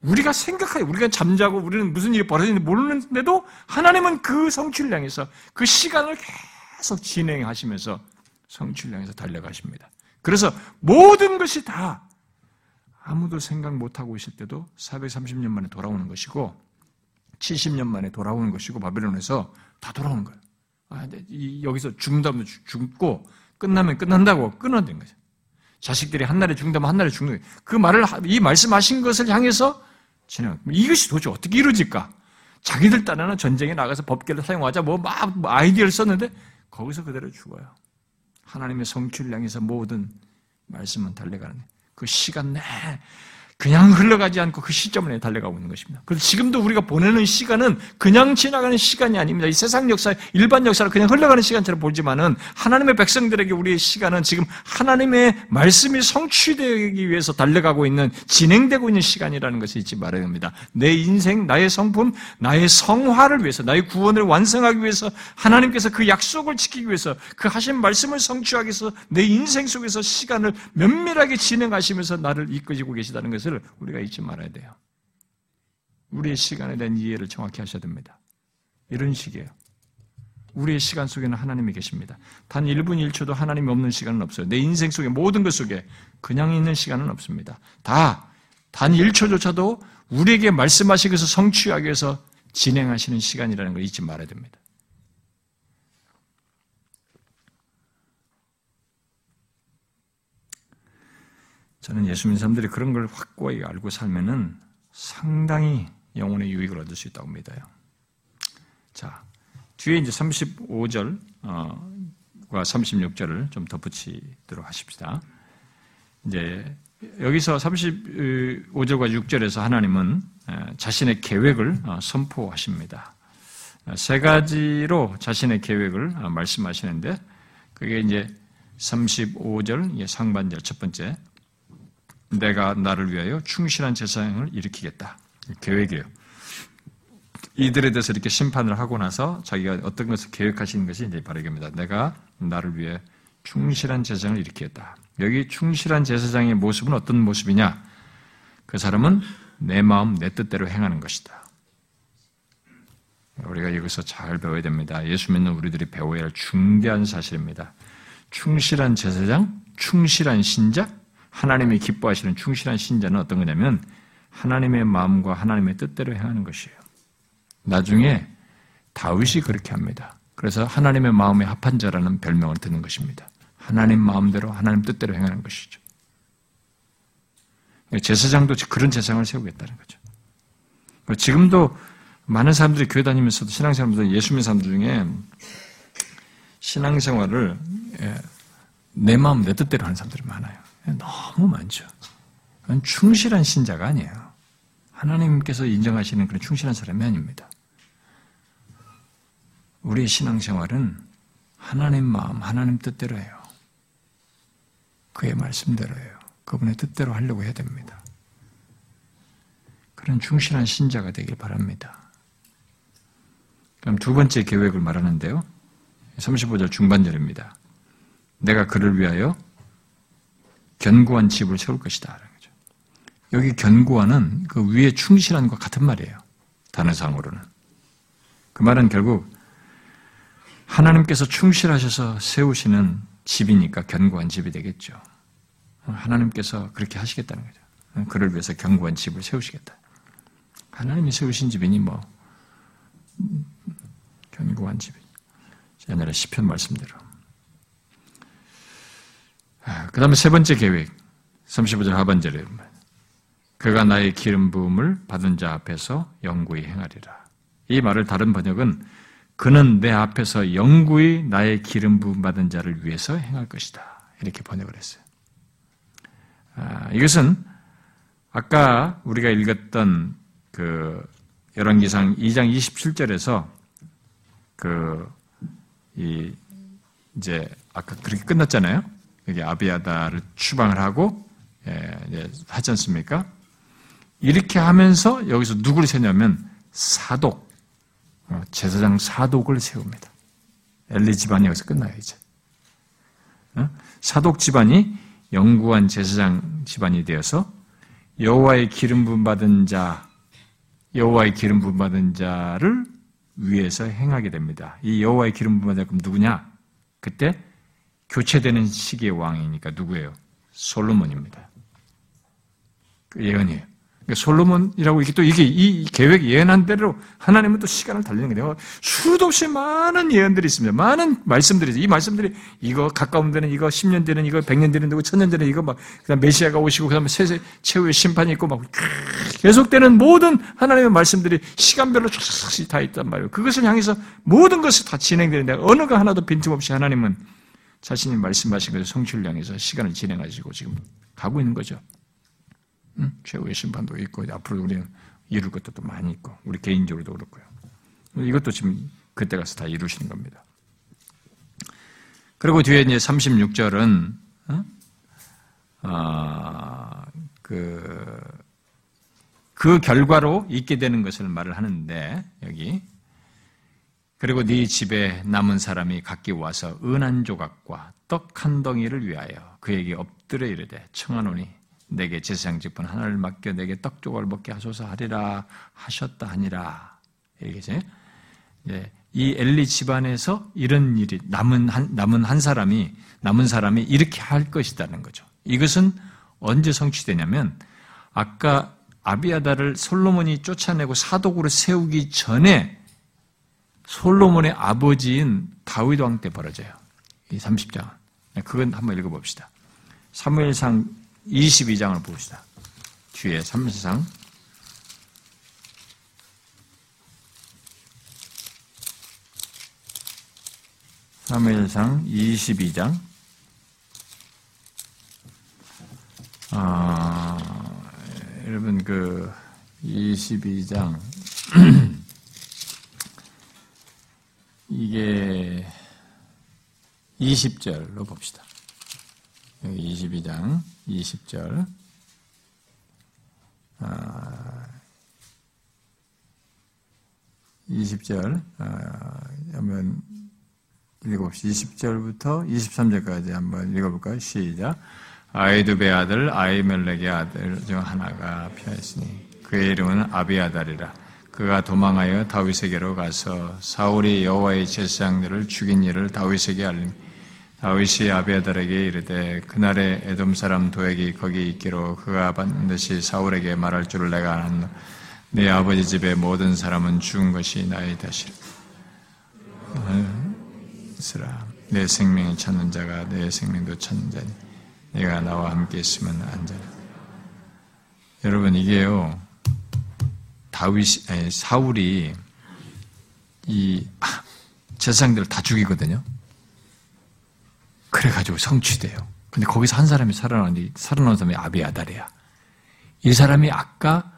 우리가 생각하여 우리가 잠자고 우리는 무슨 일이 벌어지는지 모르는데도 하나님은 그 성취를 향해서 그 시간을 계속 진행하시면서 성취를 향해서 달려가십니다. 그래서 모든 것이 다 아무도 생각 못하고 있을 때도 430년 만에 돌아오는 것이고 70년 만에 돌아오는 것이고 바벨론에서 다 돌아오는 거예요. 아, 여기서 죽는다면 죽고 끝나면 끝난다고 끊어낸 거죠. 자식들이 한 날에 죽는다면 한 날에 죽는 거예요. 그 말을 이 말씀하신 것을 향해서 진행. 이것이 도대체 어떻게 이루어질까? 자기들 딴에는 전쟁에 나가서 법계를 사용하자 뭐막 뭐 아이디어를 썼는데 거기서 그대로 죽어요. 하나님의 성취를 향해서 모든 말씀은 달려가는 거예요. 그 시간 내 그냥 흘러가지 않고 그 시점을 내 달려가고 있는 것입니다. 그래서 지금도 우리가 보내는 시간은 그냥 지나가는 시간이 아닙니다. 이 세상 역사, 일반 역사를 그냥 흘러가는 시간처럼 보지만은 하나님의 백성들에게 우리의 시간은 지금 하나님의 말씀이 성취되기 위해서 달려가고 있는, 진행되고 있는 시간이라는 것을 잊지 말아야 됩니다. 내 인생, 나의 성품, 나의 성화를 위해서, 나의 구원을 완성하기 위해서 하나님께서 그 약속을 지키기 위해서 그 하신 말씀을 성취하기 위해서 내 인생 속에서 시간을 면밀하게 진행하시면서 나를 이끄시고 계시다는 것을 것을 우리가 잊지 말아야 돼요. 우리의 시간에 대한 이해를 정확히 하셔야 됩니다. 이런 식이에요. 우리의 시간 속에는 하나님이 계십니다. 단 1분 1초도 하나님이 없는 시간은 없어요. 내 인생 속에 모든 것 속에 그냥 있는 시간은 없습니다. 다 단 1초조차도 우리에게 말씀하시기 위해서 성취하기 위해서 진행하시는 시간이라는 걸 잊지 말아야 됩니다. 저는 예수 믿는 사람들이 그런 걸 확고하게 알고 살면은 상당히 영혼의 유익을 얻을 수 있다고 믿어요. 자, 뒤에 이제 35절과 36절을 좀 덧붙이도록 하십시다. 이제 여기서 35절과 6절에서 하나님은 자신의 계획을 어, 선포하십니다. 세 가지로 자신의 계획을 어, 말씀하시는데 그게 이제 35절 상반절 첫 번째 내가 나를 위하여 충실한 제사장을 일으키겠다. 계획이에요. 이들에 대해서 이렇게 심판을 하고 나서 자기가 어떤 것을 계획하시는 것이 이제 바로 이겁니다. 내가 나를 위해 충실한 제사장을 일으키겠다. 여기 충실한 제사장의 모습은 어떤 모습이냐? 그 사람은 내 마음, 내 뜻대로 행하는 것이다. 우리가 여기서 잘 배워야 됩니다. 예수 믿는 우리들이 배워야 할 중대한 사실입니다. 충실한 제사장, 충실한 신자, 하나님이 기뻐하시는 충실한 신자는 어떤 거냐면 하나님의 마음과 하나님의 뜻대로 행하는 것이에요. 나중에 다윗이 그렇게 합니다. 그래서 하나님의 마음에 합한 자라는 별명을 듣는 것입니다. 하나님 마음대로 하나님 뜻대로 행하는 것이죠. 제사장도 그런 제사장을 세우겠다는 거죠. 지금도 많은 사람들이 교회 다니면서도 신앙생활도 예수 믿는 사람들 중에 신앙생활을 예, 내 마음 내 뜻대로 하는 사람들이 많아요. 너무 많죠. 충실한 신자가 아니에요. 하나님께서 인정하시는 그런 충실한 사람이 아닙니다. 우리의 신앙생활은 하나님 마음, 하나님 뜻대로 해요. 그의 말씀대로 해요. 그분의 뜻대로 하려고 해야 됩니다. 그런 충실한 신자가 되길 바랍니다. 그럼 두 번째 계획을 말하는데요. 35절 중반절입니다. 내가 그를 위하여 견고한 집을 세울 것이다. 여기 견고한은 그 위에 충실한과 같은 말이에요. 단어상으로는. 그 말은 결국 하나님께서 충실하셔서 세우시는 집이니까 견고한 집이 되겠죠. 하나님께서 그렇게 하시겠다는 거죠. 그를 위해서 견고한 집을 세우시겠다. 하나님이 세우신 집이니 뭐 견고한 집이. 옛날에 시편 말씀대로. 아, 그 다음에 세 번째 계획. 35절 하반절에 그가 나의 기름 부음을 받은 자 앞에서 영구히 행하리라. 이 말을 다른 번역은 그는 내 앞에서 영구히 나의 기름 부음 받은 자를 위해서 행할 것이다. 이렇게 번역을 했어요. 아, 이것은 아까 우리가 읽었던 그 열왕기상 2장 27절에서 그, 이, 이제, 아까 그렇게 끝났잖아요? 여기 아비아다를 추방을 하고, 예, 하지 않습니까? 이렇게 하면서 여기서 누구를 세냐면 사독, 어, 제사장 사독을 세웁니다. 엘리 집안이 여기서 끝나요, 이제. 어? 사독 집안이 영구한 제사장 집안이 되어서 여호와의 기름 부음 받은 자, 여호와의 기름 부음 받은 자를 위해서 행하게 됩니다. 이 여호와의 기름 부음 받은 자 누구냐? 그때 교체되는 시기의 왕이니까 누구예요? 솔로몬입니다. 그 예언이에요. 그러니까 솔로몬이라고 이게 또 이게 이 계획 예언한 대로 하나님은 또 시간을 달리는 거예요. 수도 없이 많은 예언들이 있습니다. 많은 말씀들이. 이 말씀들이 이거 가까운 데는 이거 10년 되는 이거 100년 되는 이거 1000년 되는 이거 막 그다음 메시아가 오시고 그다음에 세세 최후의 심판이 있고 막 계속되는 모든 하나님의 말씀들이 시간별로 쫙다 있단 말이에요. 그것을 향해서 모든 것이 다 진행되는데 어느 가 하나도 빈틈없이 하나님은 자신이 말씀하신 것을 향해서 시간을 진행하시고 지금 가고 있는 거죠. 응? 최후의 심판도 있고 앞으로 우리는 이룰 것도 또 많이 있고 우리 개인적으로도 그렇고요. 이것도 지금 그때 가서 다 이루시는 겁니다. 그리고 뒤에 이제 36절은 어? 아, 그, 그 결과로 있게 되는 것을 말을 하는데 여기 그리고 네 집에 남은 사람이 각기 와서 은 한 조각과 떡 한 덩이를 위하여 그에게 엎드려 이르되 청하노니 내게 제사장 직분 하나를 맡겨 내게 떡 조각을 먹게 하소서 하리라 하셨다 하니라. 이게 네. 이 엘리 집안에서 이런 일이 남은 한, 남은 한 사람이 남은 사람이 이렇게 할 것이라는 거죠. 이것은 언제 성취되냐면 아까 아비아다를 솔로몬이 쫓아내고 사독으로 세우기 전에 솔로몬의 아버지인 다윗 왕 때 벌어져요. 이 30장. 그건 한번 읽어봅시다. 사무엘상 22장을 봅시다. 뒤에 3상 사무엘상 22장 아, 여러분 그 22장 (clears throat) 이게 20절로 봅시다. 여기 22장 20절. 아, 20절, 아, 한번 읽어봅시다. 20절부터 23절까지 한번 읽어볼까요? 시작. 아이두베 아들 아이멜렉의 아들 중 하나가 피하였으니 그의 이름은 아비아달이라. 그가 도망하여 다윗에게로 가서 사울이 여호와의 제사장들을 죽인 일을 다윗에게 알림. 다윗이 아비아달에게 이르되 그날에 에돔 사람 도액이 거기 있기로 그가 반드시 사울에게 말할 줄을 내가 아는 네 아버지 집의 모든 사람은 죽은 것이 나이다시라. 내 생명을 찾는 자가 내 생명도 찾는 자니 내가 나와 함께 있으면 안전하. 여러분 이게요 다윗 사울이 이 제사장들 다 죽이거든요. 그래가지고 성취돼요. 근데 거기서 한 사람이 살아나는데 살아난 사람이 아비아달이야. 이 사람이 아까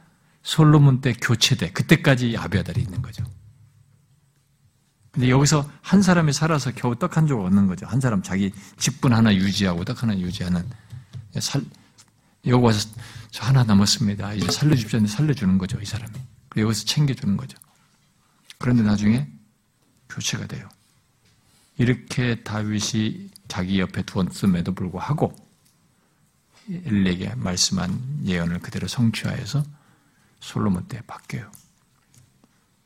솔로몬 때 교체돼. 그때까지 아비아달이 있는 거죠. 근데 여기서 한 사람이 살아서 겨우 떡 한 조각 얻는 거죠. 한 사람 자기 직분 하나 유지하고 떡 하나 유지하는 살 여기 와서 저 하나 남았습니다. 이제 살려주십시오. 살려주는 거죠. 이 사람이. 여기서 챙겨주는 거죠. 그런데 나중에 교체가 돼요. 이렇게 다윗이 자기 옆에 두었음에도 불구하고 엘리에게 말씀한 예언을 그대로 성취하여서 솔로몬 때 바뀌어요.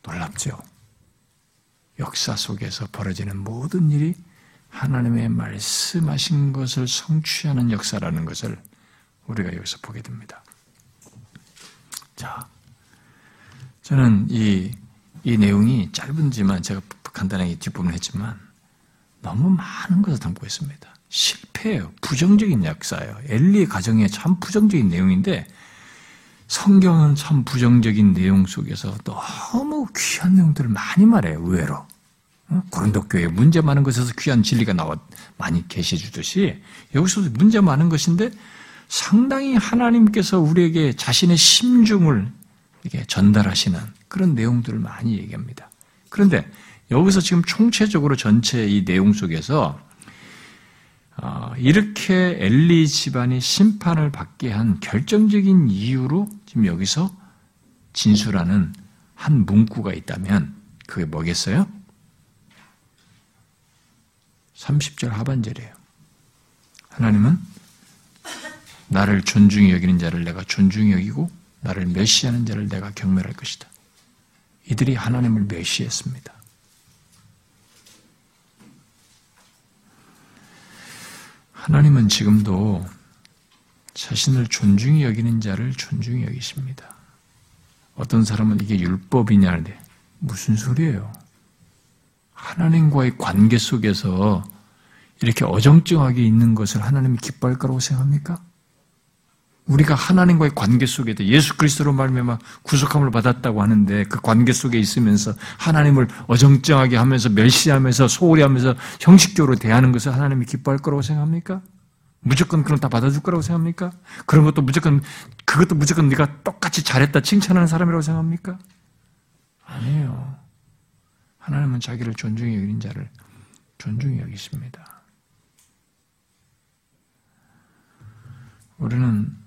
놀랍죠? 역사 속에서 벌어지는 모든 일이 하나님의 말씀하신 것을 성취하는 역사라는 것을 우리가 여기서 보게 됩니다. 자, 저는 이, 이 내용이 짧은지만 제가 간단하게 뒷부분 했지만 너무 많은 것을 담고 있습니다. 실패예요. 부정적인 역사예요. 엘리의 가정에 참 부정적인 내용인데 성경은 참 부정적인 내용 속에서 너무 귀한 내용들을 많이 말해요. 의외로. 어? 고린도 교회 문제 많은 것에서 귀한 진리가 나와 많이 계시 주듯이 여기서도 문제 많은 것인데 상당히 하나님께서 우리에게 자신의 심중을 이렇게 전달하시는 그런 내용들을 많이 얘기합니다. 그런데 여기서 지금 총체적으로 전체 이 내용 속에서 어, 이렇게 엘리 집안이 심판을 받게 한 결정적인 이유로 지금 여기서 진술하는 한 문구가 있다면 그게 뭐겠어요? 30절 하반절이에요. 하나님은 나를 존중히 여기는 자를 내가 존중히 여기고 나를 멸시하는 자를 내가 경멸할 것이다. 이들이 하나님을 멸시했습니다. 하나님은 지금도 자신을 존중히 여기는 자를 존중히 여기십니다. 어떤 사람은 이게 율법이냐는데 무슨 소리예요? 하나님과의 관계 속에서 이렇게 어정쩡하게 있는 것을 하나님이 기뻐할 거라고 생각합니까? 우리가 하나님과의 관계 속에도 예수 그리스도로 말미암아 구속함을 받았다고 하는데 그 관계 속에 있으면서 하나님을 어정쩡하게 하면서 멸시하면서 소홀히 하면서 형식적으로 대하는 것을 하나님이 기뻐할 거라고 생각합니까? 무조건 그럼 다 받아줄 거라고 생각합니까? 그런 것도 무조건 그것도 무조건 네가 똑같이 잘했다 칭찬하는 사람이라고 생각합니까? 아니에요. 하나님은 자기를 존중히 여기는 자를 존중히 여기십니다. 우리는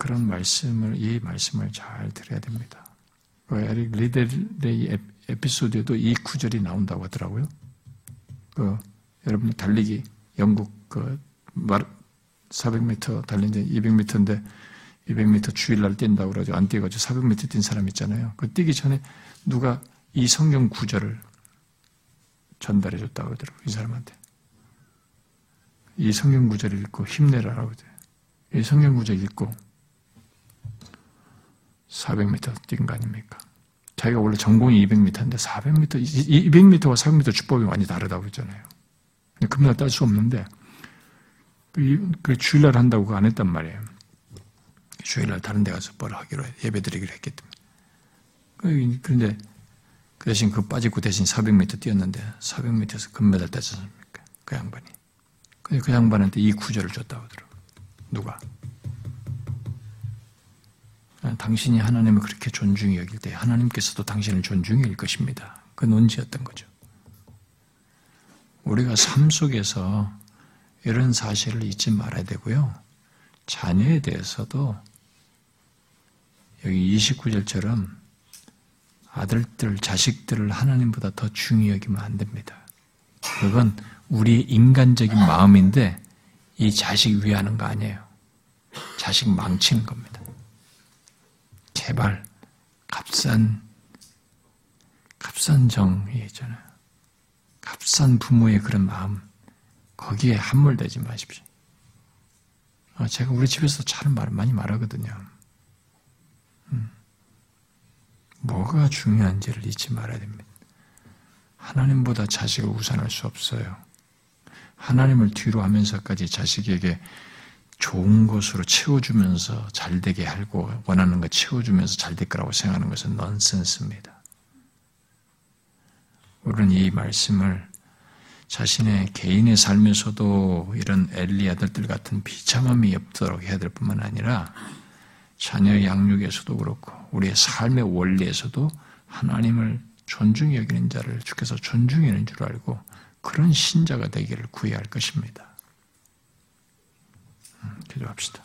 그런 말씀을, 이 말씀을 잘 들어야 됩니다. 그 에릭 리델의 에피소드에도 이 구절이 나온다고 하더라고요. 그, 여러분 달리기, 영국 그, 400m 달린 지 200m인데 200m 주일날 뛴다고 그러죠. 안 뛰어가지고 400m 뛴 사람 있잖아요. 그 뛰기 전에 누가 이 성경 구절을 전달해 줬다고 하더라고요. 이 사람한테. 이 성경 구절을 읽고 힘내라라고 돼요. 이 성경 구절 읽고 400m 뛴 거 아닙니까? 자기가 원래 전공이 200m인데 400m, 200m와 400m 주법이 많이 다르다고 했잖아요. 금날 딸수 없는데 그, 그 주일날 한다고 안 했단 말이에요. 주일날 다른 데 가서 뭘 하기로 예배 드리기로 했기 때문에. 그런데 그 대신 그 빠지고 대신 400m 뛰었는데 400m에서 금메달 땄지 않습니까? 그 양반이. 그 양반한테 이 구절을 줬다고 하더라고. 누가? 당신이 하나님을 그렇게 존중히 여길 때 하나님께서도 당신을 존중히 여길 것입니다. 그 논지였던 거죠. 우리가 삶 속에서 이런 사실을 잊지 말아야 되고요. 자녀에 대해서도 여기 29절처럼 아들들, 자식들을 하나님보다 더 중히 여기면 안 됩니다. 그건 우리 인간적인 마음인데 이 자식 위하는 거 아니에요. 자식 망치는 겁니다. 제발 값싼 값싼 정이 있잖아요. 값싼 부모의 그런 마음 거기에 함몰되지 마십시오. 아, 제가 우리 집에서 잘 말, 많이 말하거든요. 음. 뭐가 중요한지를 잊지 말아야 됩니다. 하나님보다 자식을 우선할 수 없어요. 하나님을 뒤로 하면서까지 자식에게 좋은 것으로 채워주면서 잘 되게 하고 원하는 것 채워주면서 잘 될 거라고 생각하는 것은 넌센스입니다. 우리는 이 말씀을 자신의 개인의 삶에서도 이런 엘리 아들들 같은 비참함이 없도록 해야 될 뿐만 아니라 자녀 양육에서도 그렇고 우리의 삶의 원리에서도 하나님을 존중히 여기는 자를 주께서 존중하는 줄 알고 그런 신자가 되기를 구해야 할 것입니다. 음, 기도합시다.